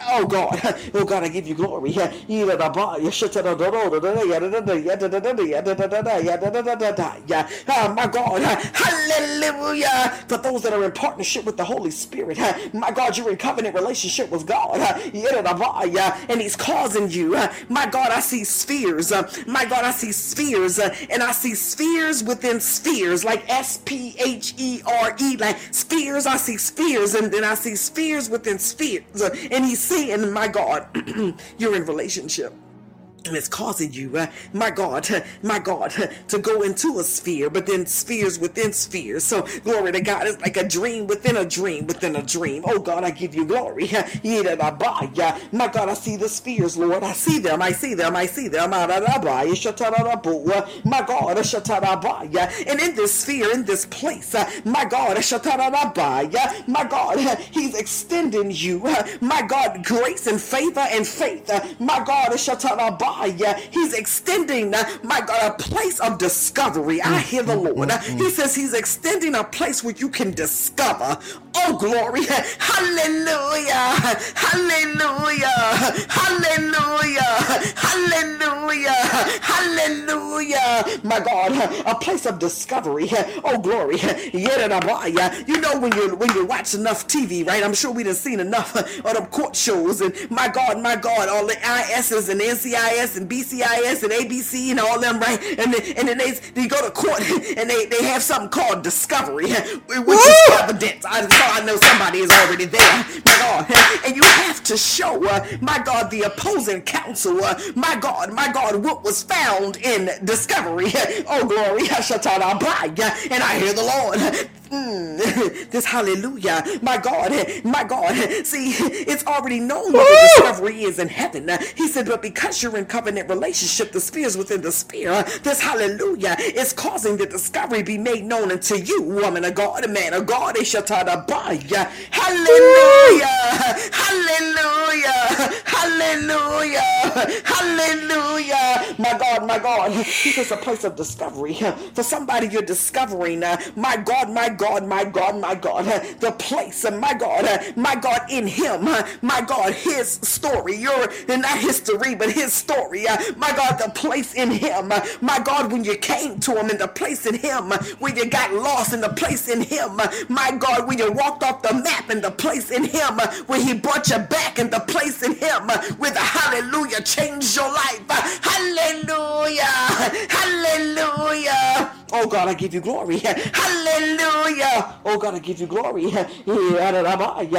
Oh God, [LAUGHS] oh God, I give you glory. [LAUGHS] Ah, my God, hallelujah. For those that are in partnership with the Holy Spirit, [LAUGHS] my God, you're in covenant relationship with God. And He's causing you. My God, I see spheres. My God, I see spheres. And I see spheres within spheres, like S P H E R E, like spheres. I see spheres. And then I see spheres within spheres. And He's and my God, [CLEARS THROAT] you're in relationship and it's causing you, uh, my God, uh, my God, uh, to go into a sphere, but then spheres within spheres. So glory to God. It's like a dream within a dream within a dream. Oh God, I give you glory. [LAUGHS] My God, I see the spheres, Lord. I see them. I see them. I see them. My God, and in this sphere, in this place, my God, my God, He's extending you, my God, grace and favor and faith. My God, He's extending, uh, my God, a place of discovery. I mm, hear the mm, Lord. Mm, uh, he says He's extending a place where you can discover. Oh, glory. [LAUGHS] Hallelujah. Hallelujah. Hallelujah. Hallelujah. Hallelujah. My God, a place of discovery. Oh, glory. You know when you when you watch enough TV, right? I'm sure we have seen enough [LAUGHS] of them court shows and my God, my God, all the ISs and NCIS NCIS and BCIS and ABC and all them, right? And then, and then they, they go to court [LAUGHS] and they, they have something called discovery, [LAUGHS] which Woo! is evidence. I, so I know somebody is already there. My God. And you have to show, uh, my God, the opposing counsel, uh, my God, my God, what was found in discovery. [LAUGHS] Oh, glory. And I hear the Lord Mm, [LAUGHS] this hallelujah, my God, my God. See, it's already known what the discovery is in heaven. He said, but because you're in covenant relationship, the spheres within the sphere, this hallelujah is causing the discovery be made known unto you, woman of God, a man of God. Hallelujah, hallelujah. My God, my God. This is a place of discovery. For somebody you're discovering, uh, my God, my God my God, my God, the place, uh, my God, uh, my God, in Him, my God, His story, your not history, but His story, my God, the place in Him, my God, when you came to Him, in the place in Him, when you got lost, in the place in Him, my God, when you walked off the map, in the place in Him, when He brought you back, in the place in Him, with a hallelujah changed your life, hallelujah, hallelujah. Oh God, I give you glory. [LAUGHS] Hallelujah. Oh God, I give you glory. [LAUGHS]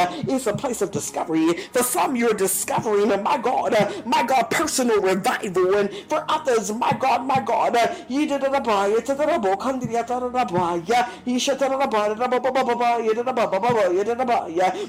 Uh, it's a place of discovery. For some, you're discovering, uh, my God, uh, my God, personal revival. And for others, my God, my God,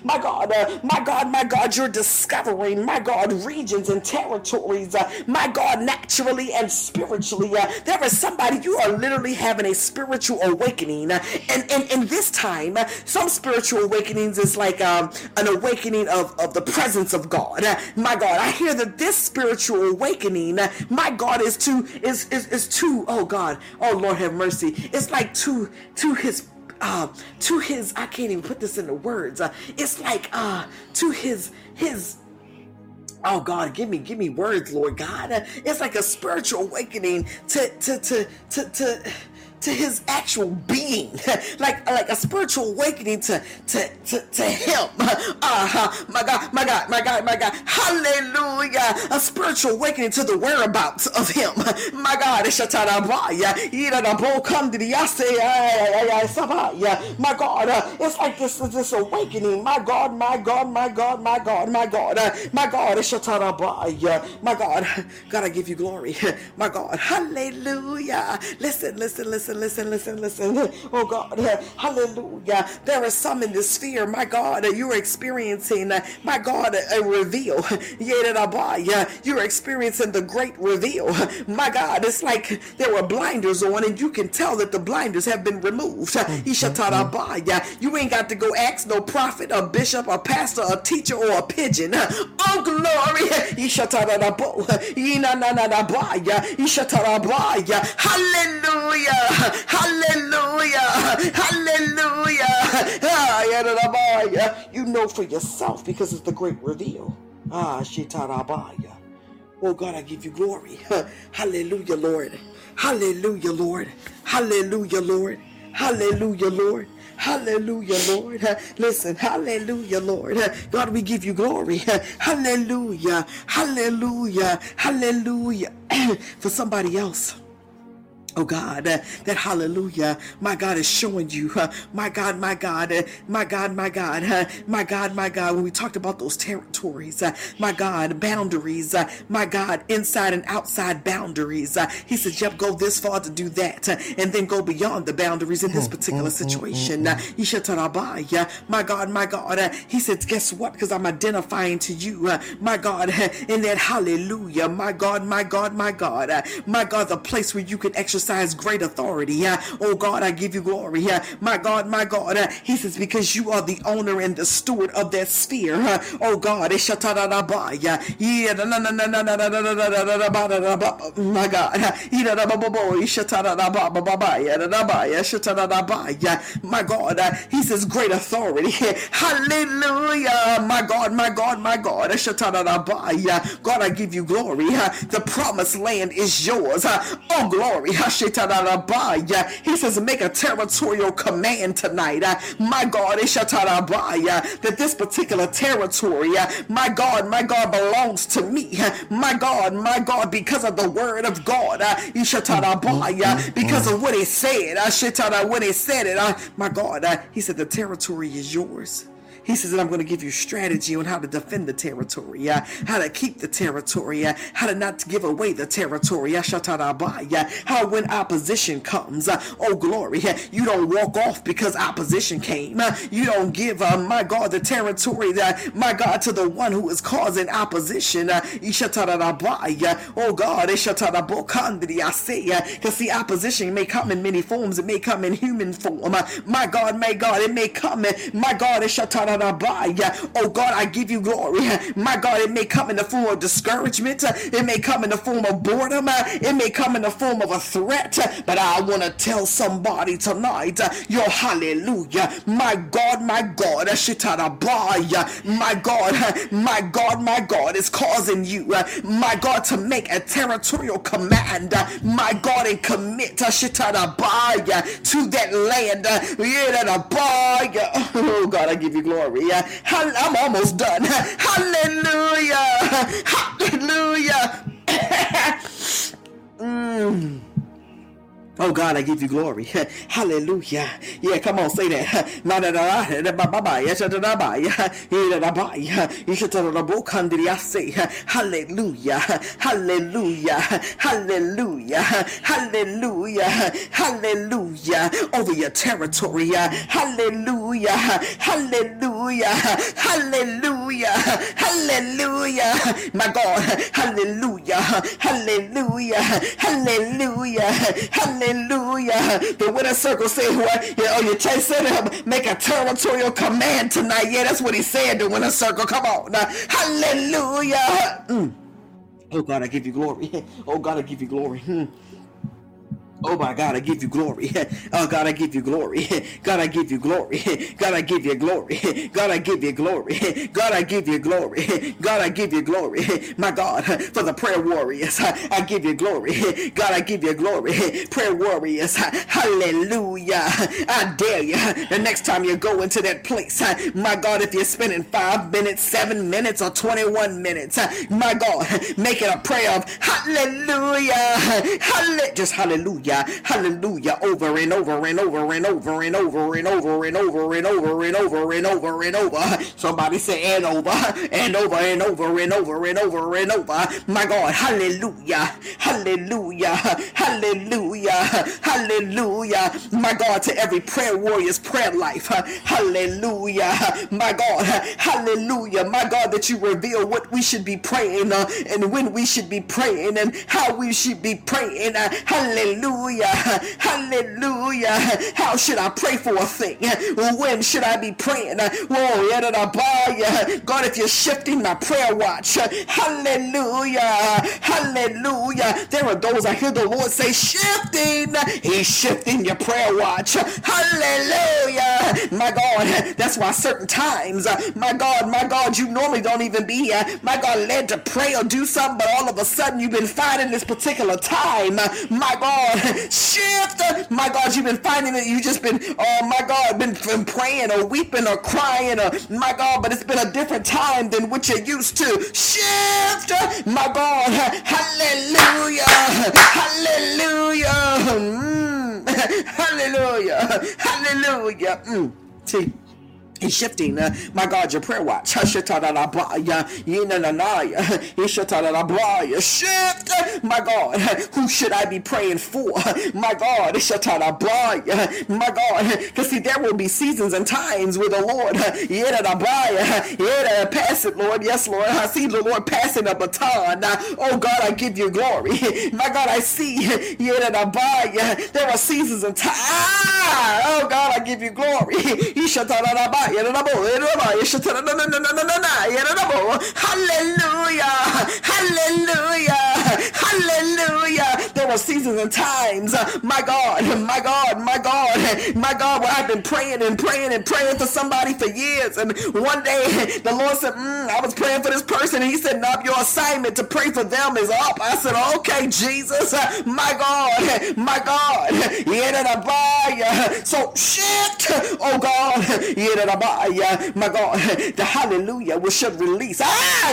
my God, my God, my God, you're discovering, my God, regions and territories, my God, naturally and spiritually. There is somebody you are literally having having a spiritual awakening. And, and, and this time, some spiritual awakenings is like um, an awakening of, of the presence of God. My God, I hear that this spiritual awakening, my God, is to is is, is to oh God, oh Lord have mercy. It's like to to his uh, to his I can't even put this into words. It's like uh, to his his Oh God, give me, give me words, Lord God. It's like a spiritual awakening to, to, to, to, to to his actual being, [LAUGHS] like like a spiritual awakening to to to, to him. [LAUGHS] Uh-huh. My God, my God, my God, my God. Hallelujah. A spiritual awakening to the whereabouts of him. [LAUGHS] My God, It's yeah, somehow. Yeah. my God, uh, it's like this this awakening. My God, my God, my God, my God, my God, uh, my God, my God, God, I give you glory. My God, hallelujah. Listen, listen, listen listen, listen, listen, listen. [LAUGHS] Oh God, hallelujah. There are some in the sphere, my God, you're experiencing, my God, a reveal. [LAUGHS] You're experiencing the great reveal. [LAUGHS] My God, it's like there were blinders on, and you can tell that the blinders have been removed. Mm-hmm. Mm-hmm. You ain't got to go ask no prophet, a bishop, a pastor, a teacher, or a pigeon. Oh, glory. Hallelujah. [LAUGHS] Hallelujah. Hallelujah. You know for yourself because it's the great reveal. Ah, Shitarabaya. Oh God, I give you glory. [LAUGHS] Hallelujah, Lord. Hallelujah, Lord. Hallelujah, Lord. Hallelujah, Lord. Hallelujah, Lord. [LAUGHS] Listen, hallelujah, Lord. God, we give you glory. Hallelujah. Hallelujah. Hallelujah. [CLEARS THROAT] For somebody else. Oh God, uh, that hallelujah, my God is showing you, uh, my God, my God, uh, my God, my God, uh, my God, my God, when we talked about those territories, uh, my God, boundaries, uh, my God, inside and outside boundaries. he said, yep, go this far to do that, and then go beyond the boundaries in this particular situation. my God, my God, he said, guess what? Because I'm identifying to you, my God, in that hallelujah, my God, my God, my God, my God, the place where you can exercise exercise great authority. Oh God, I give you glory. My God, my God. Uh, he says, because you are the owner and the steward of that sphere. Oh God, my God. My God, he says great authority. Hallelujah. My God, my God, my God. God, I give you glory. The promised land is yours. Oh, glory. He says, make a territorial command tonight. My God, that this particular territory, my God, my God, belongs to me. My God, my God, because of the word of God, mm, mm, because mm. of what he said, what he said it, my God, he said, the territory is yours. He says that I'm going to give you strategy on how to defend the territory, uh, how to keep the territory, uh, how to not give away the territory. Uh, how when opposition comes, uh, oh glory, uh, you don't walk off because opposition came. Uh, you don't give, uh, my God, the territory, my God, to the one who is causing opposition. Uh, oh God, I say, because the opposition may come in many forms. It may come in human form. My God, my God, it may come in, my God, it's Oh God, I give you glory. [LAUGHS] My God, it may come in the form of discouragement. It may come in the form of boredom. It may come in the form of a threat. But I want to tell somebody tonight, your hallelujah. My God, my God, my God, [LAUGHS] my God, my God is causing you, my God, to make a territorial command, my God, and commit to that land. [LAUGHS] Oh God, I give you glory glory. I'm almost done. Hallelujah. Hallelujah. [COUGHS] mm. Oh God, I give you glory. Hallelujah. Yeah, come on, say that. Na na na na ba ba ya cha da ba ya ya da ba ya ya cha da bo kan di ya say hallelujah. Hallelujah. Hallelujah. Hallelujah. Hallelujah. Over your territory. Hallelujah. Hallelujah. Hallelujah. Hallelujah. My God. Hallelujah. Hallelujah. Hallelujah. Hallelujah. Hallelujah. The winner circle said, what? You know, you said him, make a territorial command tonight. Yeah, that's what he said, the winner circle. Come on. Now, hallelujah. Mm. Oh God, I give you glory. [LAUGHS] Oh God, I give you glory. Mm. Oh my God, I give you glory. [LAUGHS] Oh God, I give you glory. [LAUGHS] God, I give you glory. [LAUGHS] God, I give you glory. God, I give you glory. God, I give you glory. God, I give you glory. My God, for the prayer warriors, I give you glory. God, I give you glory. Prayer warriors, hallelujah. I dare you. The next time you go into that place, my God, if you're spending five minutes, seven minutes, or 21 minutes, my God, make it a prayer of hallelujah. Just hallelujah. Just hallelujah hallelujah, over and over and over and over and over and over and over and over and over and over and over. Somebody say and over and over and over and over and over and over. My God, hallelujah, hallelujah, hallelujah, hallelujah. My God, to every prayer warrior's prayer life, hallelujah. My God, hallelujah. My God, that you reveal what we should be praying uh, and when we should be praying and how we should be praying. Uh, hallelujah. Hallelujah. [LAUGHS] Hallelujah. How should I pray for a thing? When should I be praying? Whoa, God, if you're shifting my prayer watch, hallelujah. Hallelujah. There are those I hear the Lord say, shifting. He's shifting your prayer watch. Hallelujah. My God, that's why certain times, my God, my God, you normally don't even be, my God, led to pray or do something, but all of a sudden you've been finding this particular time, my God, shift. My God, you've been finding it. You've just been, oh my God, been, been praying or weeping or crying or my God, but it's been a different time than what you're used to. Shift. My God. Hallelujah. Hallelujah. Mm. [LAUGHS] Hallelujah. Hallelujah. Mm. See. He's shifting, uh, my God, your prayer watch. [LAUGHS] Shift, my God, who should I be praying for? [LAUGHS] My God, [LAUGHS] my God, because see, there will be seasons and times where the Lord, pass it, Lord, yes, Lord, I see the Lord passing a baton. Oh God, I give you glory. My God, I see, there are seasons and times. Oh God, I give you glory. Hallelujah. Hallelujah. Hallelujah. There were seasons and times, my God, my God, my God, my God, where I've been praying and praying and praying for somebody for years. And one day the Lord said, mm, I was praying for this person. And he said, No, your assignment to pray for them is up. I said, Okay, Jesus, my God, my God. So shit, oh God, my God, [LAUGHS] the hallelujah we should release. Ah,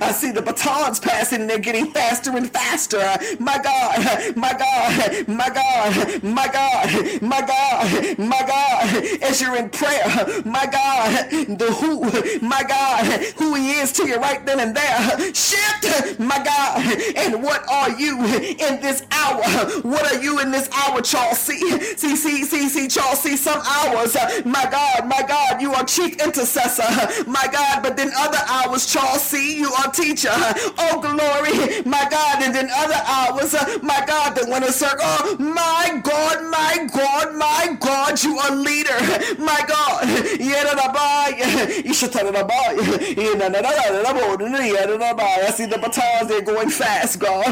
I see the batons passing and they're getting faster and faster. My God, my God, my God, my God, my God, my God, as you're in prayer, my God, the who, my God, who He is to you right then and there. Shift, my God, and what are you in this hour? What are you in this hour, Charles? See, see, see, see, see, Charles. Some hours, my God, my God, you are chief intercessor, my God. But then other hours, Charles, see, you are teacher. Oh, glory, my God. And then other hours, my God, that when a circle, oh, my God, my God, my God, you are leader, my God. I see the batons, they're going fast, God.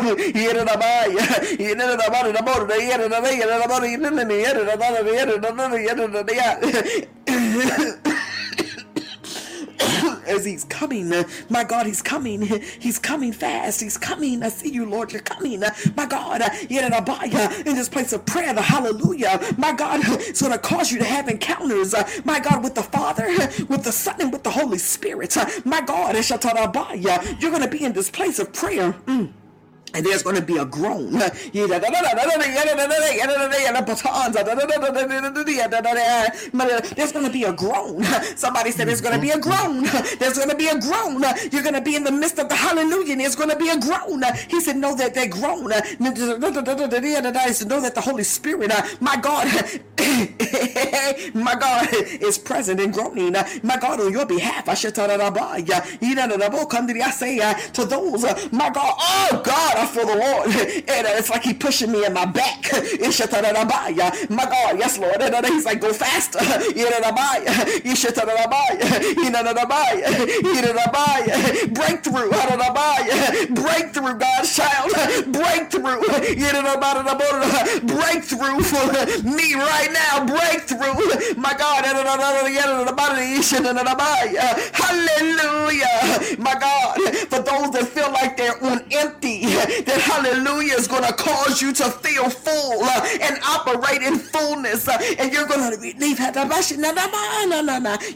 As he's coming, uh, my God, he's coming. He's coming fast. He's coming. I see you, Lord. You're coming. Uh, my God, uh, yet in this place of prayer, the hallelujah. My God, going to cause you to have encounters, my God, with the Father, with the Son, and with the Holy Spirit. My God, you're going to be in this place of prayer. Mm. And there's going to be a groan. There's going to be a groan. Somebody said there's going to be a groan. There's going to be a groan. You're going to be in the midst of the hallelujah and there's going to be a groan. He said, know that they groan. Know that the Holy Spirit, my God, my God is present and groaning. My God, on your behalf, I should tell that I say to those, my God, oh God, I feel the Lord. And it's like he pushing me in my back. My God, yes, Lord. And he's like, go faster. Breakthrough. Breakthrough, God's child. Breakthrough. Breakthrough for me right now. Breakthrough. My God. Hallelujah. My God. For those that feel like they're on empty, that hallelujah is going to cause you to feel full uh, and operate in fullness. Uh, and you're going to leave.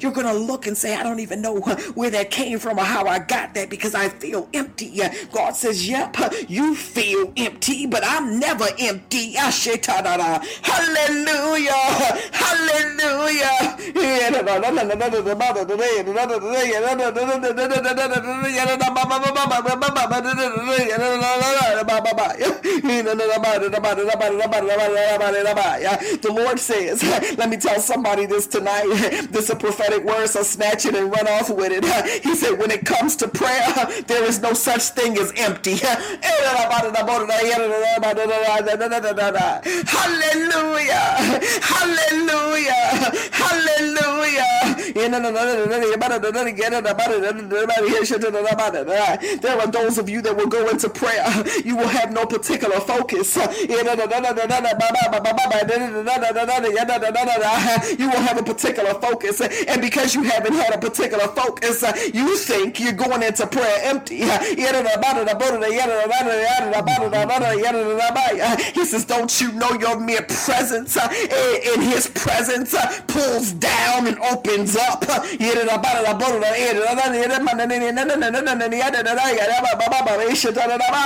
You're going to look and say, I don't even know uh, where that came from or how I got that because I feel empty. Uh, God says, Yep, uh, you feel empty, but I'm never empty. Hallelujah. Hallelujah. The Lord says, let me tell somebody this tonight. This is a prophetic word, so snatch it and run off with it. He said, when it comes to prayer, there is no such thing as empty. [LAUGHS] Hallelujah. Hallelujah. Hallelujah. There are those of you that will go into prayer. You will have no particular focus. You will have a particular focus. And because you haven't had a particular focus, you think you're going into prayer empty. He says, Don't you know your mere presence in his presence pulls down and opens up?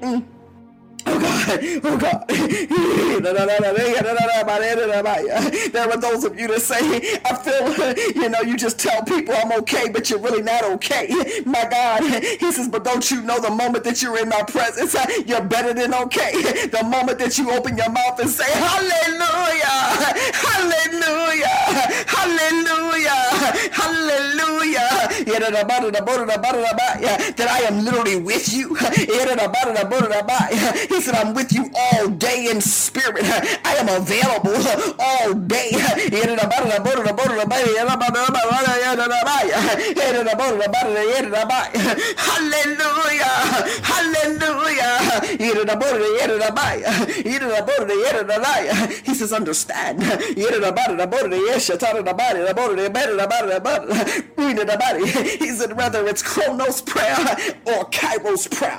Mm. Oh God. Oh God. There are those of you that say, I feel, you know, you just tell people I'm okay, but you're really not okay. My God. He says, but don't you know the moment that you're in my presence, you're better than okay. The moment that you open your mouth and say, Hallelujah. Hallelujah. Hallelujah. Hallelujah. That I am literally with you. He said, I'm with you all day in spirit. I am available all day. Hallelujah. Hallelujah. He says, understand. He said, whether it's Chronos prayer or Kairos prayer.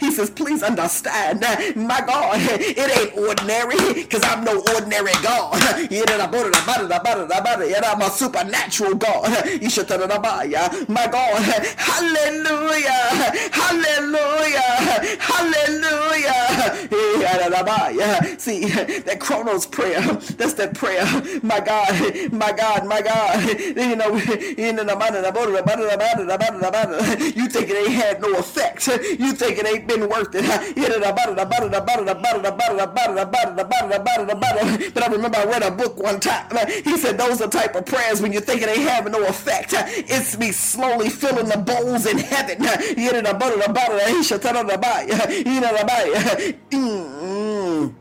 He says, please understand, my God, it ain't ordinary because I'm no ordinary God. I'm a supernatural God. My God, hallelujah, hallelujah, hallelujah. See, that Chronos prayer, that's that prayer. My God, my God, my God. You know, [LAUGHS] you think it ain't had no effect. You think it ain't been worth it. [LAUGHS] But I remember I read a book one time. He said those are type of prayers when you think it ain't having no effect. It's me slowly filling the bowls in heaven. [LAUGHS] Mm.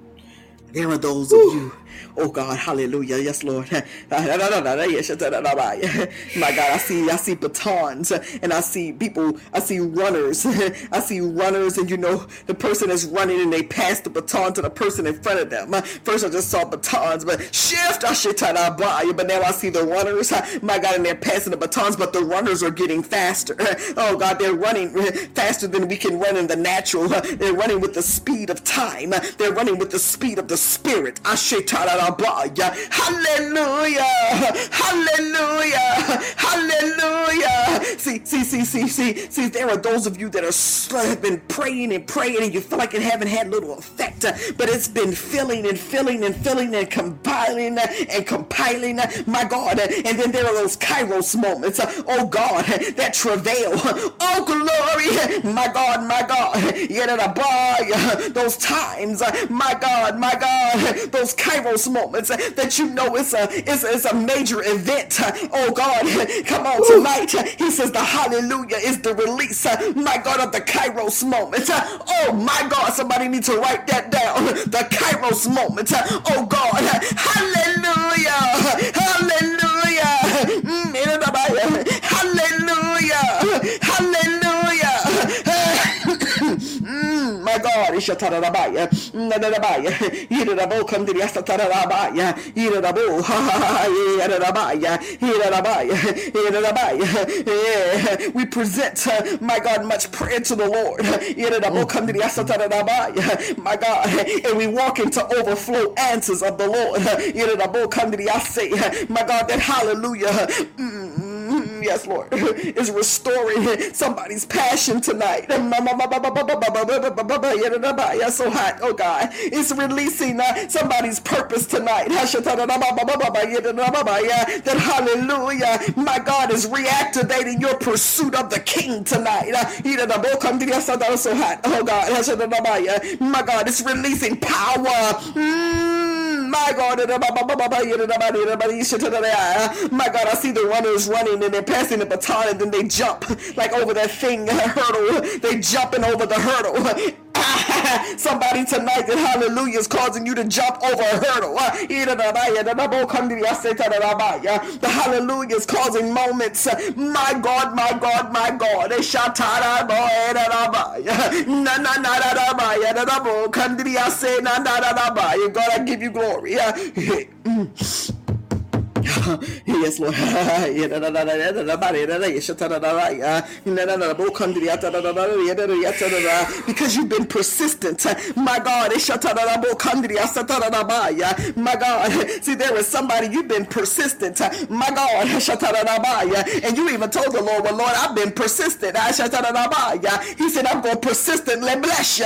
There are those of you Oh God, hallelujah. Yes, Lord. [LAUGHS] My God, I see I see batons and I see people, I see runners. [LAUGHS] I see runners and you know the person is running and they pass the baton to the person in front of them. First I just saw batons, but shift but now I see the runners. My God, and they're passing the batons, but the runners are getting faster. [LAUGHS] Oh God, they're running faster than we can run in the natural. They're running with the speed of time. They're running with the speed of the spirit. Hallelujah. Hallelujah. Hallelujah. See, see, see, see, see, see, there are those of you that are have been praying and praying and you feel like it haven't had little effect, uh, but it's been filling and filling and filling and compiling uh, and compiling, uh, my God. And then there are those kairos moments, oh God, that travail. Oh glory, my God, my God. Those times, my God, my God, those kairos moments that you know it's a it's, it's a major event. Oh God, come on tonight. He says the hallelujah is the release, my God, of the Kairos moment. Oh my God, somebody needs to write that down. The Kairos moment. Oh God, hallelujah, hallelujah, mm, hallelujah, hallelujah. My God, Ishatarabaya, Nadarabaya, Hirabo Kandriasa Tarabaya, Hirabo, Hirabaya, Hirabaya, Hirabaya. We present, my God, much prayer to the Lord. Hirabo Kandriasa Tarabaya, my God, and we walk into overflow answers of the Lord. Hirabo Kandriasa, my God, that hallelujah. Mm-hmm yes, Lord, is restoring somebody's passion tonight. So hot, oh God. It's releasing uh, somebody's purpose tonight. That hallelujah, my God is reactivating your pursuit of the King tonight. So hot, oh God. My God, it's releasing power. My God, my God, I see the runners running and they're passing the baton and then they jump like over that thing hurdle. They jumping over the hurdle. [LAUGHS] Somebody tonight that hallelujah is causing you to jump over a hurdle. The hallelujah is causing moments. Uh, my God, my God, my God. Eh, eh, uh, God, I give you glory. [LAUGHS] Yes, Lord. Because you've been persistent. My God. My God. See, there is somebody you've been persistent. My God. And you even told the Lord, Well, Lord, I've been persistent. He said, I'm going to persistently bless you.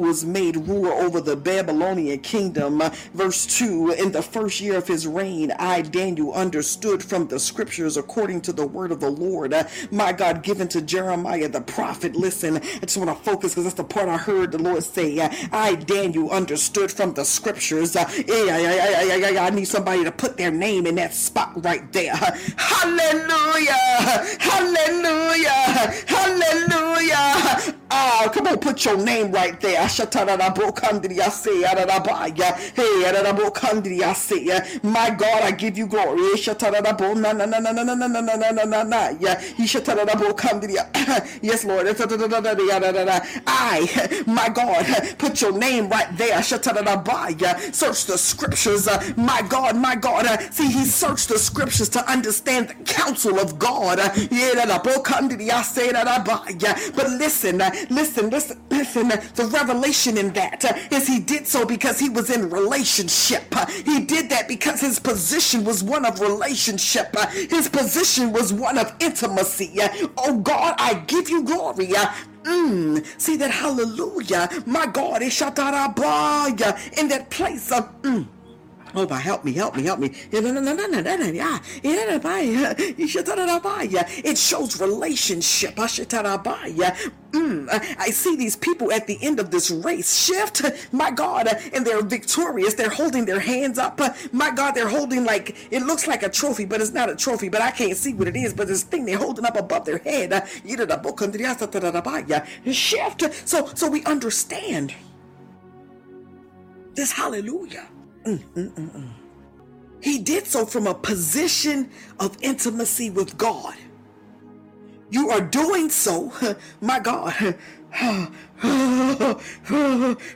manine shete. Hinananana yatadaria tatabaya shatarada. Hinananana. Let me read a scripture. Oh God, I hear the scripture, Lord. I hear it. Let me pull it up. My God, my God. In Daniel chapter 9, in the first year of Darius, son of Xerxes, a Mede of descent, who was made ruler over the Babylonian kingdom. Verse 2 In the first year of his reign, I, Daniel, understood from the scriptures according to the word of the Lord, my God, given to Jeremiah the prophet. Listen, I just want to focus because that's the part I heard the Lord say. I, Daniel, understood from the scriptures. I need somebody to put their name in that spot right there. Hallelujah! Hallelujah! Hallelujah! Ah, come on, put your name right there. My God, I give you glory. Yes, Lord. I, my God, put your name right there. Search the scriptures. My God, my God. See, he searched the scriptures to understand the counsel of God. But listen, listen, listen, listen. The revelation in that uh, is he did so because he was in relationship. Uh, he did that because his position was one of relationship. Uh, his position was one of intimacy. Oh God, I give you glory. Mm, see that hallelujah, my God, is in that place of mm, Oh, but help me, help me, help me. It shows relationship. Ah, mm, I see these people at the end of this race shift, my God, and they're victorious. They're holding their hands up. My God, they're holding like it looks like a trophy, but it's not a trophy. But I can't see what it is. But this thing they're holding up above their head. Ah, shift. So, so we understand this. Hallelujah. Mm, mm, mm, he did so from a position of intimacy with God. You are doing so, [LAUGHS] my God, [LAUGHS]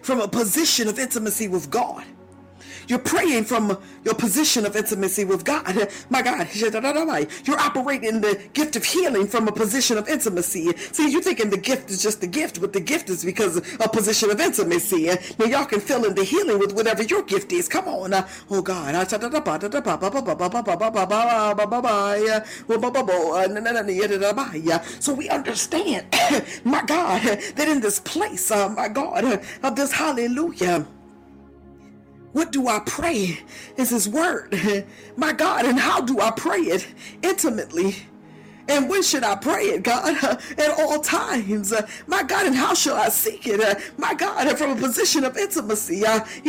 from a position of intimacy with God. You're praying from your position of intimacy with God. [LAUGHS] My God, [LAUGHS] you're operating the gift of healing from a position of intimacy. See, you're thinking the gift is just the gift, but the gift is because of a position of intimacy. Now y'all can fill in the healing with whatever your gift is. Come on. Oh God. [LAUGHS] So we understand, [COUGHS] my God, that in this place, uh, my God, of this hallelujah. What do I pray? Is His Word. [LAUGHS] My God, and how do I pray it? Intimately. And when should I pray it, God? [LAUGHS] At all times. My God, and how shall I seek it? My God, from a position of intimacy. [LAUGHS]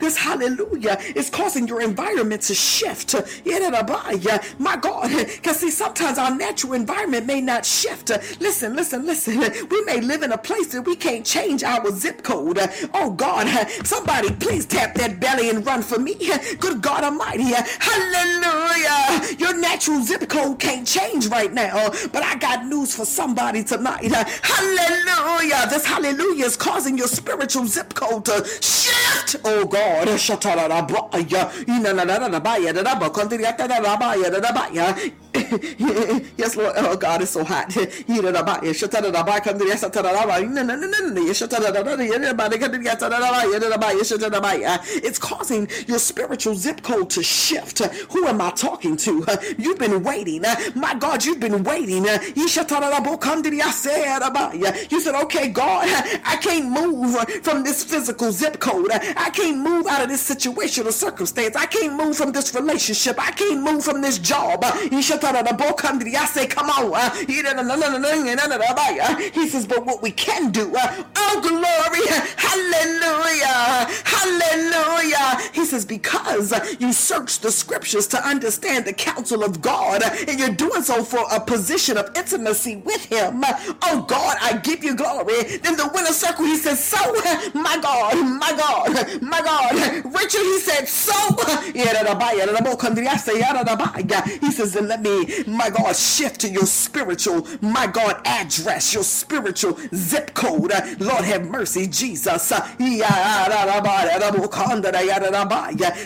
This hallelujah is causing your environment to shift. [LAUGHS] My God, because see, sometimes our natural environment may not shift. Listen, listen, listen. We may live in a place that we can't change our zip code. Oh God, somebody please tap that belly and run for me. Good God Almighty. Hallelujah. Your natural zip code can't change right now, but I got news for somebody tonight. Hallelujah. This hallelujah is causing your spiritual zip code to shift. Oh God. [LAUGHS] Yes, Lord. Oh, God, it's so hot. It's causing your spiritual zip code to shift. Who am I talking to? You've been waiting. My God, you've been waiting. You said, okay, God, I can't move from this physical zip code. I can't move out of this situation or circumstance. I can't move from this relationship. I can't move from this job. I say, come on. He says, but what we can do, oh glory, hallelujah, hallelujah. He says, because you search the scriptures to understand the counsel of God, and you're doing so for a position of intimacy with Him. Oh God, I give you glory. Then the winner circle, he says, so, my God, my God, my God. Richard, he said, so. He says, then let me, my God, shift to your spiritual, my God, address, your spiritual zip code. Lord have mercy, Jesus.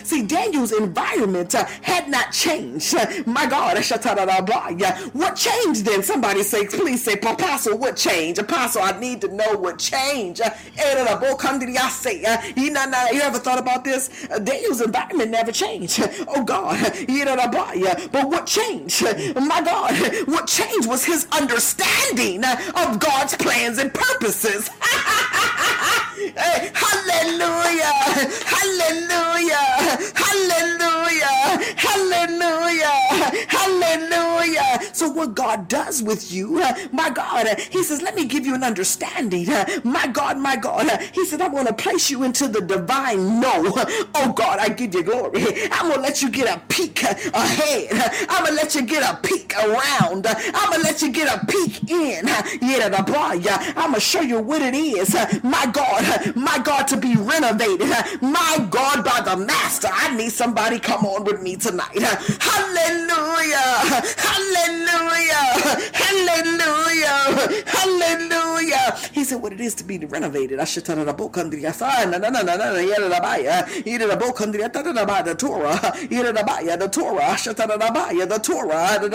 See, Daniel's environment had not changed. My God, what changed then? Somebody say, please say, Apostle, what changed? Apostle, I need to know what changed. You ever thought about this? Daniel's environment never changed. [LAUGHS] Oh God, [LAUGHS] but what changed? [LAUGHS] My God, what changed was his understanding of God's plans and purposes. Hey, hallelujah! Hallelujah! Hallelujah! Hallelujah! So what God does with you, uh, my God, uh, He says, let me give you an understanding. Uh, my God, my God, He said, I'm going to place you into the divine no. Oh God, I give you glory. I'm going to let you get a peek ahead. I'm going to let you get a peek around. I'm going to let you get a peek in. Yeah, the bar. I'm going to show you what it is. My God, my God, to be renovated. My God, by the Master. I need somebody come on with me tonight. Hallelujah. Hallelujah. Hallelujah. Hallelujah. Hallelujah! He said what it is to be renovated. The Torah. The Torah. The Torah. The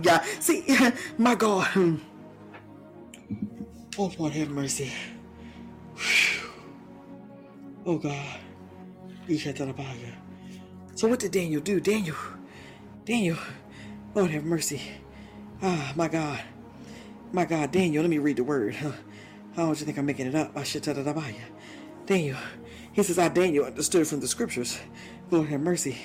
the See, my God. Oh, Lord, have mercy. Oh, God. So, what did Daniel do? Daniel, Daniel, Lord, have mercy. Ah, my God. My God, Daniel, let me read the word. How don't you think I'm making it up? Daniel, he says, I, Daniel, understood from the scriptures. Lord, have mercy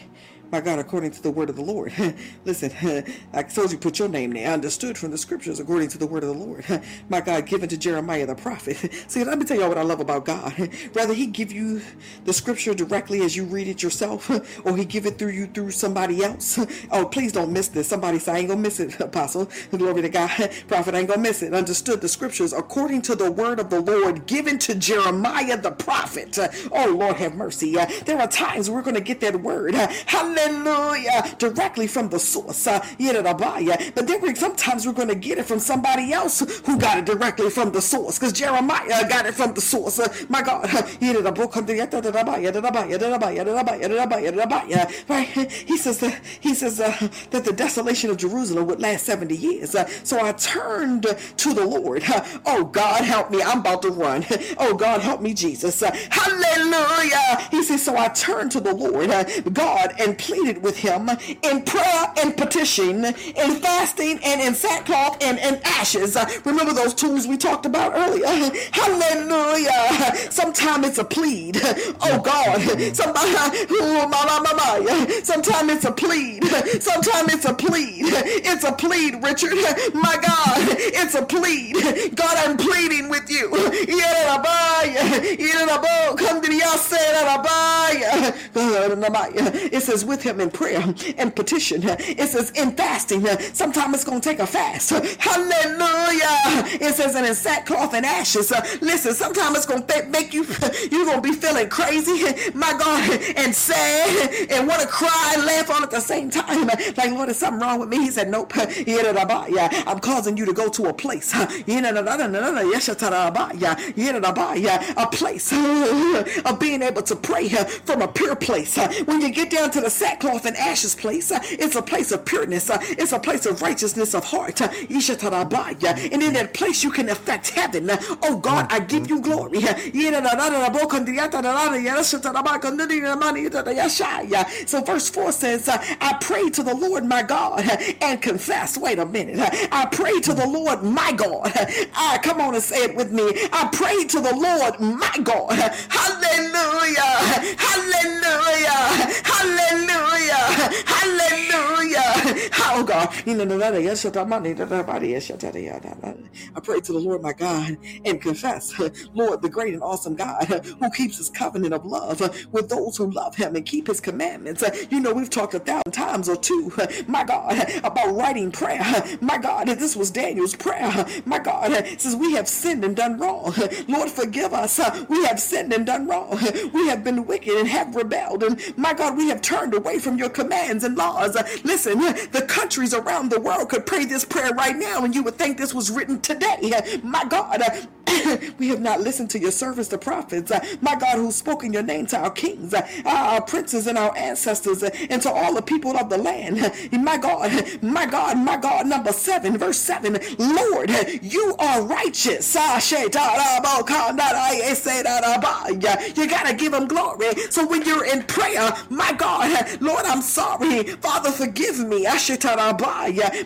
my God, according to the word of the Lord. [LAUGHS] Listen, [LAUGHS] I told you put your name there. I understood from the scriptures according to the word of the Lord. [LAUGHS] my God, given to Jeremiah the prophet. See, let me tell y'all what I love about God. Rather he give you the scripture directly as you read it yourself, or he give it through you through somebody else. Oh, please don't miss this. Somebody say, I ain't gonna miss it, apostle. Glory to God. Prophet I ain't gonna miss it. Understood the scriptures according to the word of the Lord given to Jeremiah the prophet. Oh, Lord have mercy. There are times we're gonna get that word. Hallelujah Hallelujah. Directly from the source. Uh, but then sometimes we're going to get it from somebody else who got it directly from the source. Because Jeremiah got it from the source. Uh, my God. Right? He says that he says uh, that the desolation of Jerusalem would last 70 years. Uh, so I turned to the Lord. Oh God, help me. I'm about to run. Oh God, help me, Jesus. Uh, hallelujah. He says, so I turned to the Lord, God, and pleaded with him in prayer and petition, in fasting and in sackcloth and in ashes. Remember those tools we talked about earlier? [LAUGHS] Hallelujah. Sometimes it's a plead. [LAUGHS] Oh God. Mm. Somebody, [LAUGHS] sometimes it's a plead. [LAUGHS] Sometimes it's a plead. It's a plead, Richard. My God, it's a plead. God, I'm pleading with you. It says with him in prayer and petition. It says in fasting. Sometimes it's going to take a fast. Hallelujah. It says, and in sackcloth and ashes. Listen, sometimes it's going to make you, you're going to be feeling crazy, my God, and sad and want to cry and laugh all at the same time. Like, Lord, is something wrong with me? He said, Nope. I'm causing you to go to a place. A place of being able to pray from a pure place. When you get down to the sackcloth and ashes place, it's a place of pureness. It's a place of righteousness of heart. And in that place, you can affect heaven. Oh God, I give you glory. So verse 4 says, uh, I pray to the Lord my God uh, and confess. Wait a minute. Uh, I pray to the Lord my God. Come on and say it with me. I pray to the Lord my God. Hallelujah. Hallelujah. Hallelujah. Hallelujah. Oh God. I pray to the Lord my God and confess, [LAUGHS] Lord, the great and awesome God who keeps his covenant of love with those who love him and keep his commandments. You know, we've talked a thousand times or two, my God, about writing prayer. My God, this was Daniel's prayer. My God, says we have sinned and done wrong. Lord, forgive us. We have sinned and done wrong. We have been wicked and have rebelled. And my God, we have turned away from your commands and laws. Listen, the countries around the world could pray this prayer right now, and you would think this was written today. My God, [COUGHS] we have not listened to your servants, the prophets, uh, my God, who spoke in your name to our kings, uh, our princes, and our ancestors, uh, and to all the people of the land. My God, [LAUGHS] my God, my God. Number seven, verse seven. Lord, you are righteous. You gotta give him glory. So when you're in prayer, my God, Lord, I'm sorry. Father, forgive me.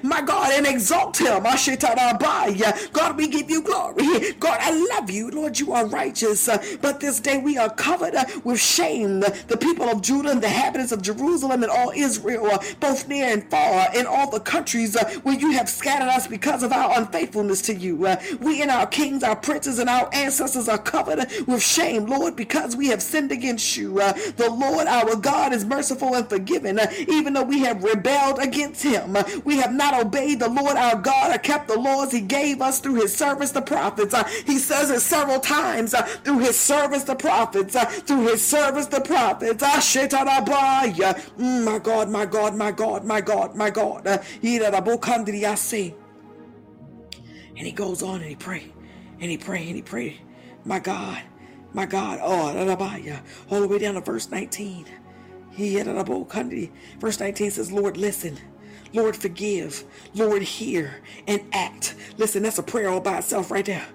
My God, and exalt him. God, we give you glory. God, I love you. Lord, you are righteous. Uh, but this day we are covered uh, with shame. The people of Judah and the inhabitants of Jerusalem and all Israel, uh, both near and far, in all the countries where you have scattered us because of our unfaithfulness to you. We and our kings, our princes, and our ancestors are covered with shame, Lord, because we have sinned against you. The Lord our God is merciful and forgiving, even though we have rebelled against him. We have not obeyed the Lord our God or kept the laws he gave us through his servants, the prophets. He says it several times uh, through his service, the prophets, uh, through his service, the prophets. Uh, mm, my God, my God, my God, my God, my God. Uh, and he goes on and he pray, and he pray, and he pray. My God, my God. Oh, all the way down to verse 19. He had a country. Verse 19 says, Lord, listen. Lord, forgive. Lord, hear and act. Listen, that's a prayer all by itself right there.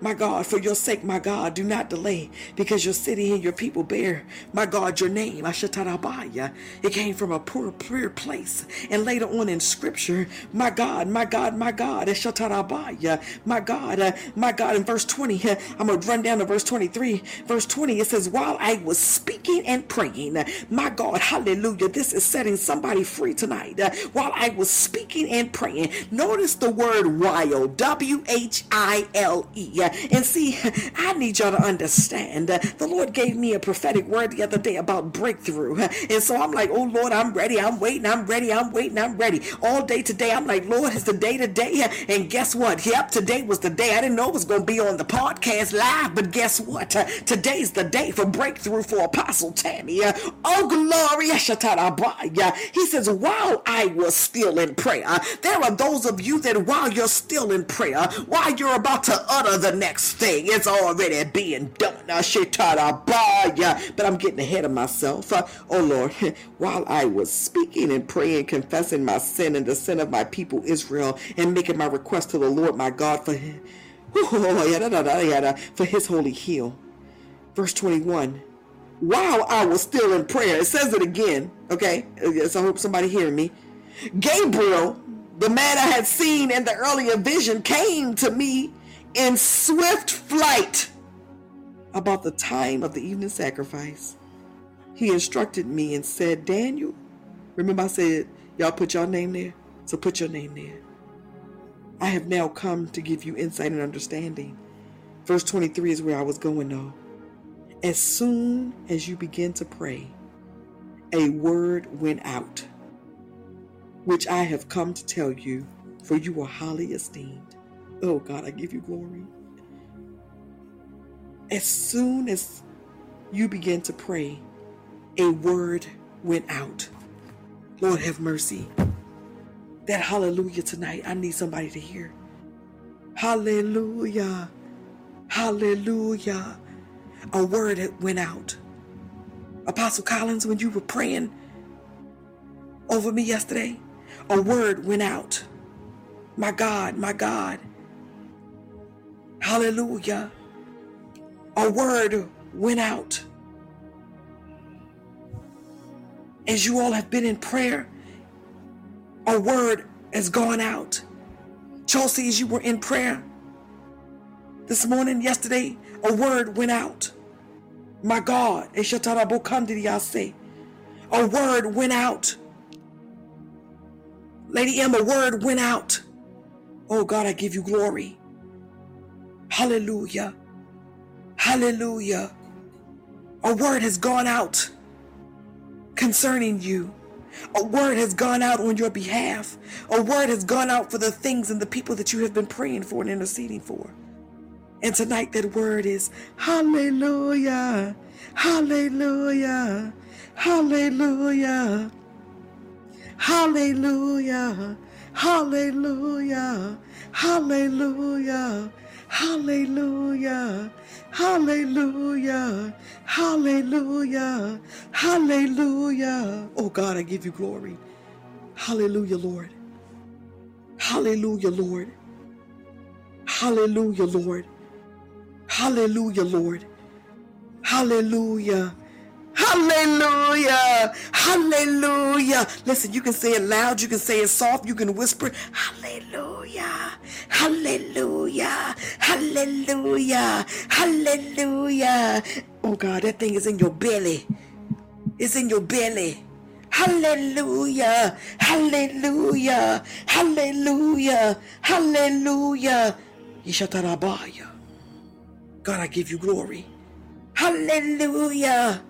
My God, for your sake, my God, do not delay because your city and your people bear, my God, your name. Ashatarabaya. It came from a poor, poor place. And later on in scripture, my God, my God, my God, Ashatarabaya. My God, uh, my God, in verse 20, uh, I'm going to run down to verse 23. Verse 20, it says, While I was speaking and praying, my God, hallelujah, this is setting somebody free tonight. Uh, while I was speaking and praying, notice the word while, W H I L E. Uh, and see, [LAUGHS] I need y'all to understand. Uh, the Lord gave me a prophetic word the other day about breakthrough. [LAUGHS] And so I'm like, oh Lord, I'm ready. I'm waiting. I'm ready. I'm waiting. I'm ready. All day today, I'm like, Lord, it's the day today. [LAUGHS] And guess what? Yep, today was the day. I didn't know it was going to be on the podcast live, but guess what? Today's the day for breakthrough for Apostle Tammy. Uh, oh, glory. He says, while I was still in prayer, there are those of you that while you're still in prayer, while you're about to utter the next thing. It's already being done. I should try to borrow, but I'm getting ahead of myself. Uh, oh Lord, [LAUGHS] while I was speaking and praying, confessing my sin and the sin of my people Israel, and making my request to the Lord my God for him, [LAUGHS] for his holy heel. Verse 21. While I was still in prayer, it says it again, okay? So I hope somebody hearing me. Gabriel, the man I had seen in the earlier vision, came to me in swift flight about the time of the evening sacrifice. He instructed me and said, Daniel, remember I said, y'all put your name there? So put your name there. I have now come to give you insight and understanding. Verse 23 is where I was going though. As soon as you begin to pray, a word went out, which I have come to tell you, for you are highly esteemed. Oh God, I give you glory. As soon as you began to pray, a word went out. Lord have mercy. That hallelujah tonight, I need somebody to hear. Hallelujah. Hallelujah. A word went out. Apostle Collins, when you were praying over me yesterday, a word went out. My God, my God. Hallelujah. A word went out. As you all have been in prayer, a word has gone out. Chelsea, as you were in prayer this morning, yesterday, a word went out. My God, a word went out. Lady M, a word went out. Oh God, I give you glory. Hallelujah. Hallelujah. A word has gone out concerning you. A word has gone out on your behalf. A word has gone out for the things and the people that you have been praying for and interceding for. And tonight, that word is Hallelujah. Hallelujah. Hallelujah. Hallelujah. Hallelujah. Hallelujah. Hallelujah. Hallelujah. Hallelujah. Hallelujah. Oh God, I give you glory. Hallelujah, Lord. Hallelujah, Lord. Hallelujah, Lord. Hallelujah, Lord. Hallelujah. Hallelujah. Hallelujah. Listen, you can say it loud, you can say it soft, you can whisper. Hallelujah. Hallelujah. Hallelujah. Hallelujah. Oh God, that thing is in your belly. It's in your belly. Hallelujah. Hallelujah. Hallelujah. Hallelujah. Yishatarabaya. God, I give you glory. Hallelujah.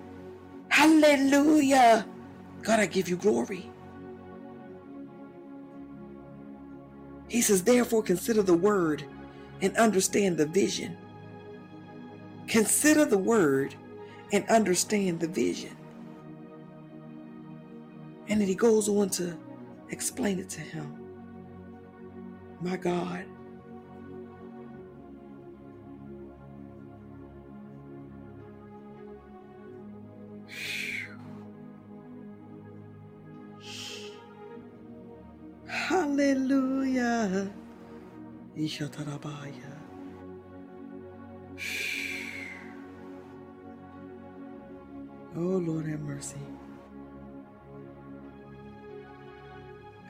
Hallelujah. God, I give you glory. He says, therefore, consider the word and understand the vision. Consider the word and understand the vision. And then he goes on to explain it to him. My God. Hallelujah. Ishatarabaya. Oh Lord have mercy.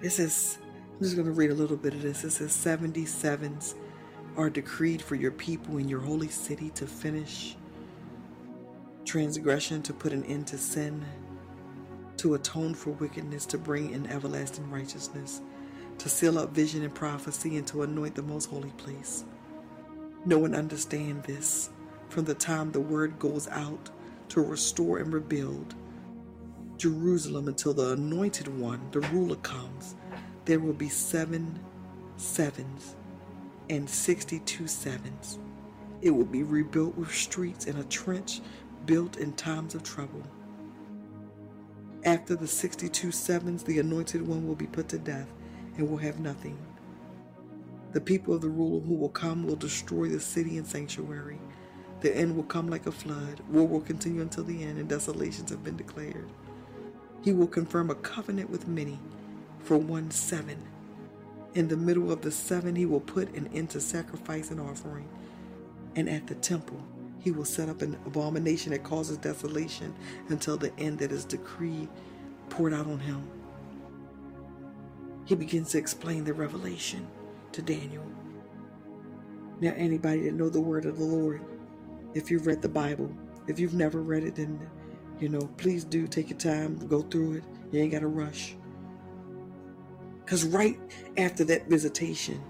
This is I'm just going to read a little bit of this. It says 77s are decreed for your people in your holy city to finish transgression, to put an end to sin, to atone for wickedness, to bring in everlasting righteousness, to seal up vision and prophecy, and to anoint the most holy place. No one understand this from the time the word goes out to restore and rebuild Jerusalem until the anointed one, the ruler, comes. There will be seven sevens and 62 sevens. It will be rebuilt with streets and a trench built in times of trouble. After the 62 sevens, the anointed one will be put to death and will have nothing. The people of the ruler who will come will destroy the city and sanctuary. The end will come like a flood. War will continue until the end, and desolations have been declared. He will confirm a covenant with many for one seven. In the middle of the seven, he will put an end to sacrifice and offering. And at the temple, he will set up an abomination that causes desolation until the end that is decreed poured out on him. He begins to explain the revelation to Daniel. Now, anybody that know the word of the Lord, if you've read the Bible, if you've never read it, then you know, please do take your time, go through it. You ain't got to rush. Because right after that visitation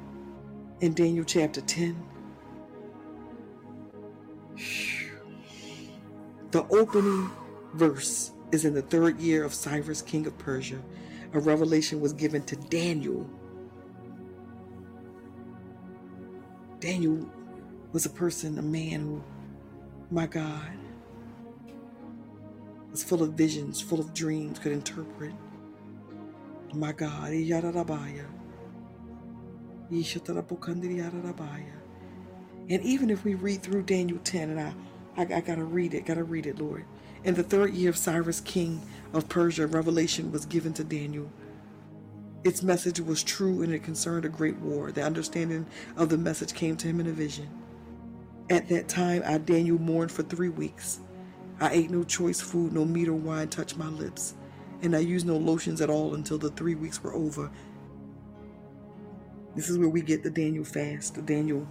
in Daniel chapter 10, the opening verse is in the third year of Cyrus, king of Persia. A revelation was given to Daniel Daniel was a person, a man who, my God, was full of visions, full of dreams, could interpret. My God, Yadadabaya. And even if we read through Daniel 10, and I, I, I gotta read it, gotta read it, Lord. In the third year of Cyrus, king of Persia, revelation was given to Daniel. Its message was true and it concerned a great war. The understanding of the message came to him in a vision. At that time, I, Daniel, mourned for three weeks. I ate no choice food, no meat or wine touched my lips, and I used no lotions at all until the three weeks were over. This is where we get the Daniel fast, the Daniel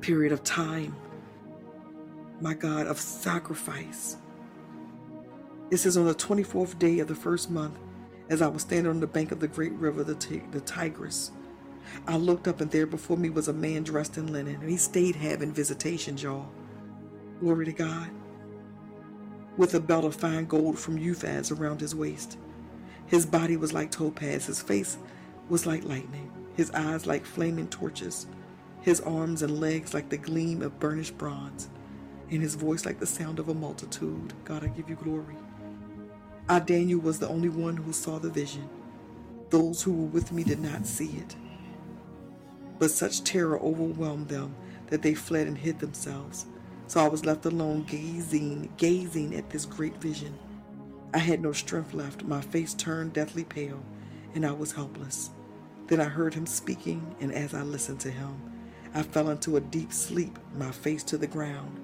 period of time, my God, of sacrifice. It says on the 24th day of the first month, as I was standing on the bank of the great river, the, the Tigris, I looked up and there before me was a man dressed in linen, and he stayed having visitations, y'all. Glory to God with a belt of fine gold from Uphaz around his waist. His body was like topaz, his face was like lightning, his eyes like flaming torches, his arms and legs like the gleam of burnished bronze, and his voice like the sound of a multitude. God, I give you glory. I, Daniel, was the only one who saw the vision. Those who were with me did not see it. But such terror overwhelmed them that they fled and hid themselves. So I was left alone, gazing, gazing at this great vision. I had no strength left. My face turned deathly pale, and I was helpless. Then I heard him speaking, and as I listened to him, I fell into a deep sleep, my face to the ground.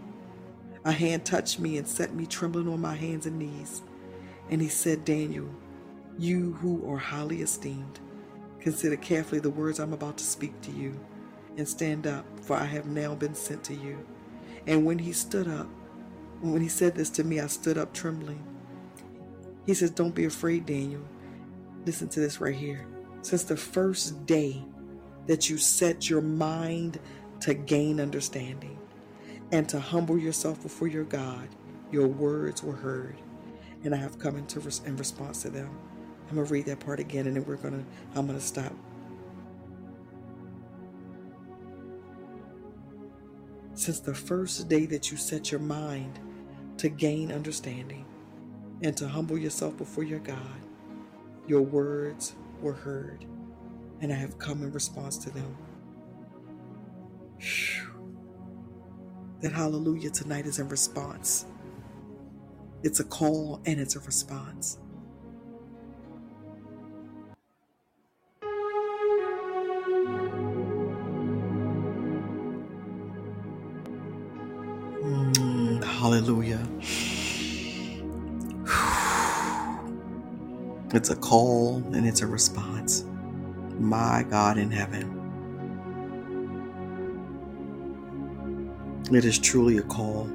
A hand touched me and set me trembling on my hands and knees. And he said, Daniel, you who are highly esteemed, consider carefully the words I'm about to speak to you, and stand up, for I have now been sent to you. And when he stood up, when he said this to me, I stood up trembling. He says, Don't be afraid, Daniel. Listen to this right here. Since the first day that you set your mind to gain understanding and to humble yourself before your God, your words were heard. And I have come into res- in response to them. I'm gonna read that part again, and then we're gonna. I'm gonna stop since the first day that you set your mind to gain understanding and to humble yourself before your God, your words were heard, and I have come in response to them. That hallelujah tonight is in response. It's a call and it's a response. Mm, hallelujah. It's a call and it's a response. My God in heaven. It is truly a call.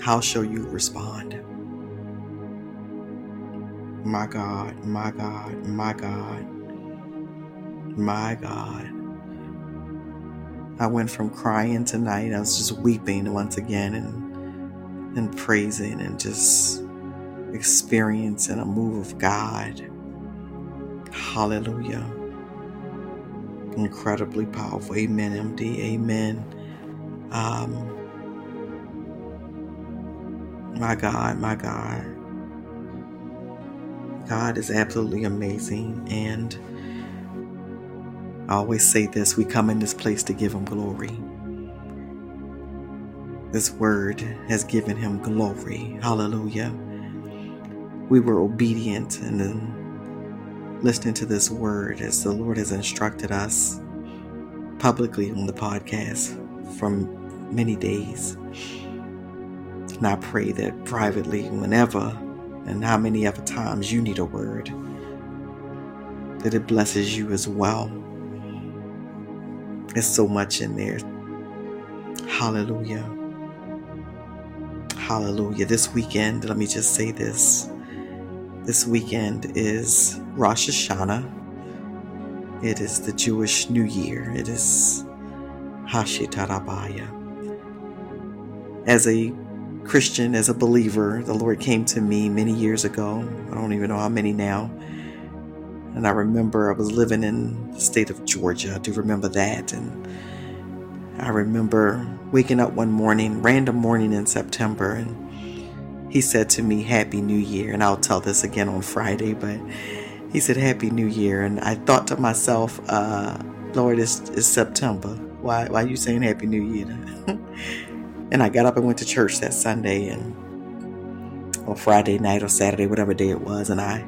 How shall you respond? My God, my God, my God, my God. I went from crying tonight, I was just weeping once again and and praising and just experiencing a move of God. Hallelujah. Incredibly powerful. Amen, MD. Amen. Um, my God, my God. God is absolutely amazing and I always say this we come in this place to give Him glory. This word has given Him glory. Hallelujah. We were obedient and then listening to this word as the Lord has instructed us publicly on the podcast from many days. And I pray that privately, whenever and how many other times you need a word, that it blesses you as well. There's so much in there. Hallelujah. Hallelujah. This weekend, let me just say this. This weekend is Rosh Hashanah. It is the Jewish New Year. It is Hashitarabaya. As a Christian, as a believer, the Lord came to me many years ago. I don't even know how many now. And I remember I was living in the state of Georgia. I do remember that. And I remember waking up one morning, random morning in September, and he said to me, Happy New Year. And I'll tell this again on Friday, but he said, Happy New Year. And I thought to myself, uh, Lord, it's, it's September. Why, why are you saying Happy New Year? [LAUGHS] and I got up and went to church that Sunday and on Friday night or Saturday, whatever day it was, and I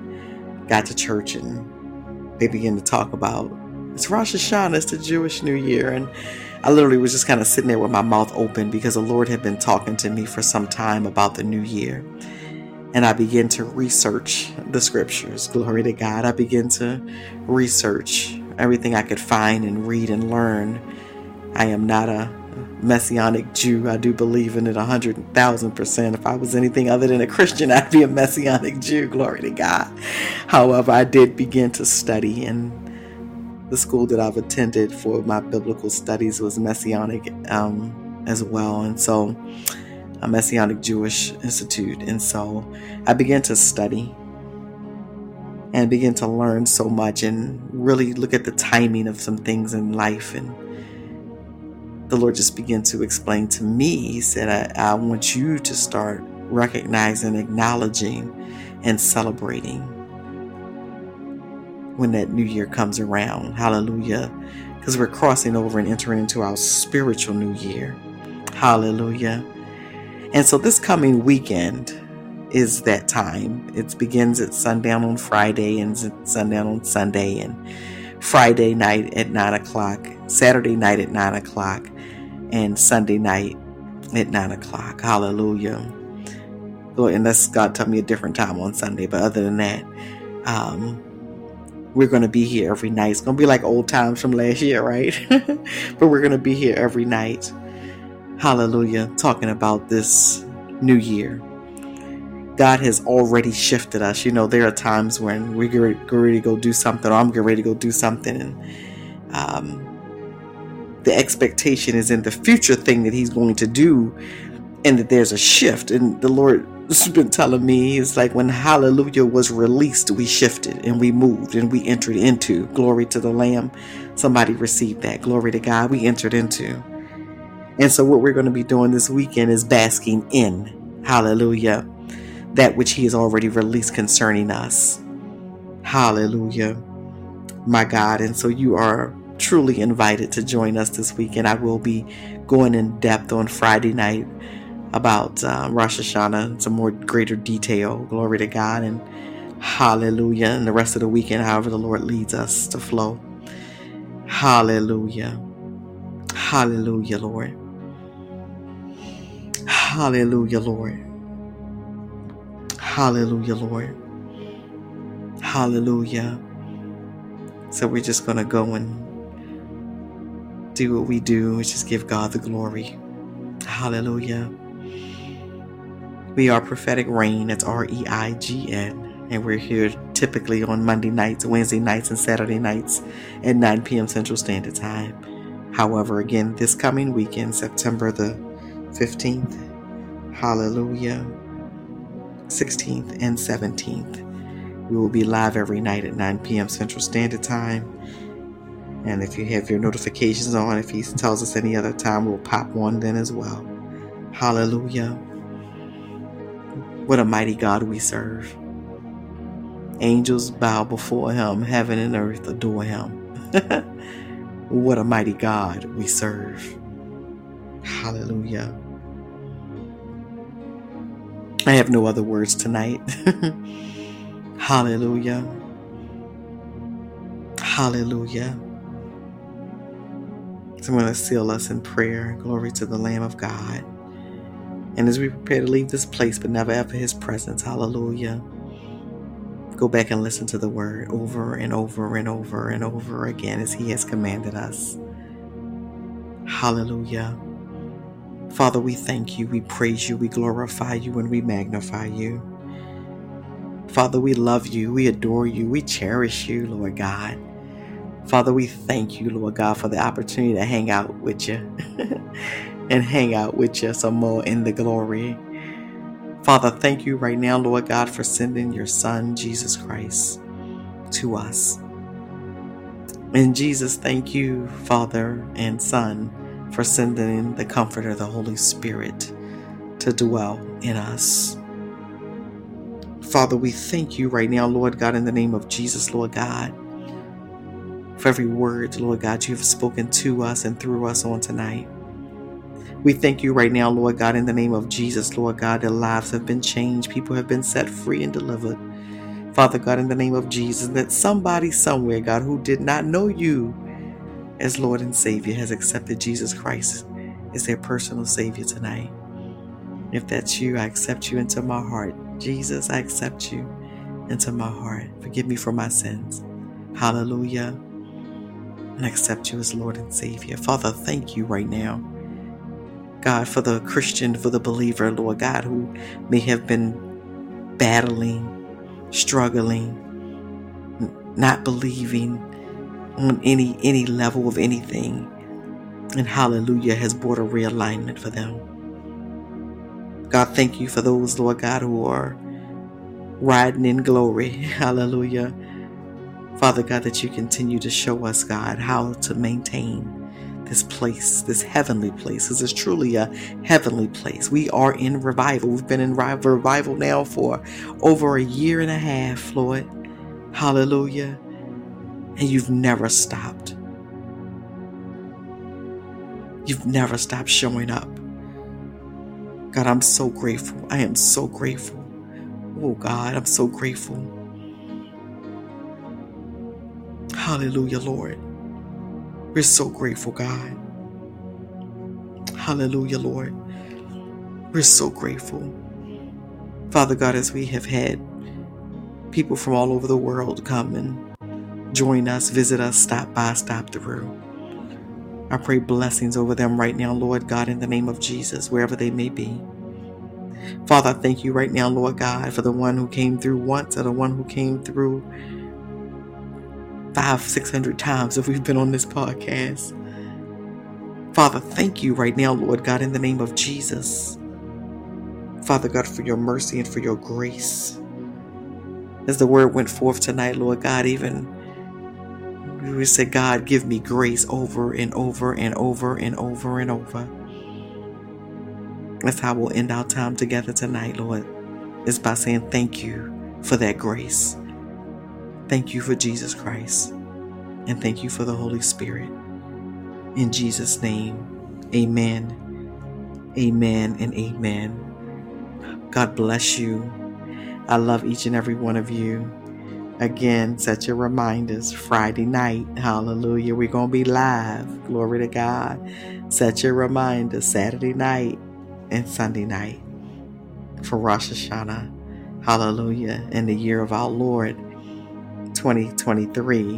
got to church and they began to talk about it's Rosh Hashanah, it's the Jewish New Year. And I literally was just kind of sitting there with my mouth open because the Lord had been talking to me for some time about the new year. And I began to research the scriptures. Glory to God. I began to research everything I could find and read and learn. I am not a messianic Jew. I do believe in it a hundred thousand percent. If I was anything other than a Christian, I'd be a messianic Jew. Glory to God. However, I did begin to study, and the school that I've attended for my biblical studies was messianic um, as well, and so a Messianic Jewish Institute. And so I began to study and begin to learn so much and really look at the timing of some things in life and the Lord just began to explain to me. He said, I, I want you to start recognizing, acknowledging, and celebrating when that new year comes around. Hallelujah. Because we're crossing over and entering into our spiritual new year. Hallelujah. And so this coming weekend is that time. It begins at sundown on Friday and sundown on Sunday and Friday night at 9 o'clock, Saturday night at 9 o'clock, and Sunday night at 9 o'clock. Hallelujah. Lord, unless God tell me a different time on Sunday, but other than that, um, we're going to be here every night. It's going to be like old times from last year, right? [LAUGHS] but we're going to be here every night. Hallelujah. Talking about this new year. God has already shifted us. You know, there are times when we get ready to go do something, or I'm getting ready to go do something, and um, the expectation is in the future thing that he's going to do and that there's a shift and the lord has been telling me it's like when hallelujah was released we shifted and we moved and we entered into. Glory to the lamb. Somebody received that. Glory to god. We entered into. And so what we're going to be doing this weekend is basking in hallelujah that which he has already released concerning us. Hallelujah. My god. And so you are truly invited to join us this weekend. I will be going in depth on Friday night about uh, Rosh Hashanah, some more greater detail. Glory to God and hallelujah. And the rest of the weekend, however, the Lord leads us to flow. Hallelujah. Hallelujah, Lord. Hallelujah, Lord. Hallelujah, Lord. Hallelujah. So we're just going to go and do what we do, which is give God the glory. Hallelujah. We are Prophetic Reign. It's R E I G N. And we're here typically on Monday nights, Wednesday nights, and Saturday nights at 9 p.m. Central Standard Time. However, again, this coming weekend, September the 15th, hallelujah, 16th, and 17th, we will be live every night at 9 p.m. Central Standard Time and if you have your notifications on, if He tells us any other time, we'll pop one then as well. Hallelujah. What a mighty God we serve. Angels bow before Him, heaven and earth adore Him. [LAUGHS] what a mighty God we serve. Hallelujah. I have no other words tonight. [LAUGHS] Hallelujah. Hallelujah. So I'm going to seal us in prayer. Glory to the Lamb of God. And as we prepare to leave this place, but never ever his presence, hallelujah. Go back and listen to the word over and over and over and over again as he has commanded us. Hallelujah. Father, we thank you, we praise you, we glorify you, and we magnify you. Father, we love you, we adore you, we cherish you, Lord God. Father, we thank you, Lord God, for the opportunity to hang out with you [LAUGHS] and hang out with you some more in the glory. Father, thank you right now, Lord God, for sending your Son, Jesus Christ. to us. And Jesus, thank you, Father and Son, for sending the Comforter, the Holy Spirit, to dwell in us. Father, we thank you right now, Lord God, in the name of Jesus, Lord God, for every word, Lord God, you have spoken to us and through us on tonight. We thank you right now, Lord God, in the name of Jesus, Lord God, that lives have been changed, people have been set free and delivered. Father God, in the name of Jesus, that somebody somewhere, God, who did not know you as Lord and Savior has accepted Jesus Christ as their personal Savior tonight. If that's you, I accept you into my heart. Jesus, I accept you into my heart. Forgive me for my sins. Hallelujah. And accept you as Lord and Savior. Father, thank you right now. God, for the Christian, for the believer, Lord God, who may have been battling, struggling, not believing on any any level of anything. And hallelujah has brought a realignment for them. God, thank you for those, Lord God, who are riding in glory. [LAUGHS] Hallelujah. Father God, that you continue to show us, God, how to maintain this place, this heavenly place. This is truly a heavenly place. We are in revival. We've been in revival now for over a year and a half, Lord. Hallelujah. And you've never stopped. You've never stopped showing up. God, I'm so grateful. I am so grateful. Oh, God, I'm so grateful. Hallelujah, Lord. We're so grateful, God. Hallelujah, Lord. We're so grateful. Father God, as we have had people from all over the world come and join us, visit us, stop by, stop through. I pray blessings over them right now, Lord God, in the name of Jesus, wherever they may be. Father, I thank you right now, Lord God, for the one who came through once and the one who came through five, six hundred times if we've been on this podcast. Father, thank you right now, Lord God, in the name of Jesus. Father God, for your mercy and for your grace. As the word went forth tonight, Lord God, even we said, God, give me grace over and over and over and over and over. That's how we'll end our time together tonight, Lord, is by saying thank you for that grace. Thank you for Jesus Christ. And thank you for the Holy Spirit. In Jesus' name, amen, amen, and amen. God bless you. I love each and every one of you. Again, set your reminders. Friday night, hallelujah. We're going to be live. Glory to God. Set your reminders. Saturday night and Sunday night for Rosh Hashanah. Hallelujah. In the year of our Lord 2023,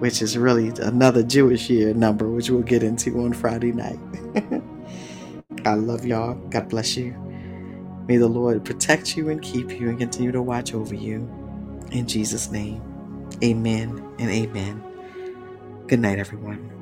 which is really another Jewish year number, which we'll get into on Friday night. [LAUGHS] I love y'all. God bless you. May the Lord protect you and keep you and continue to watch over you. In Jesus' name, amen and amen. Good night, everyone.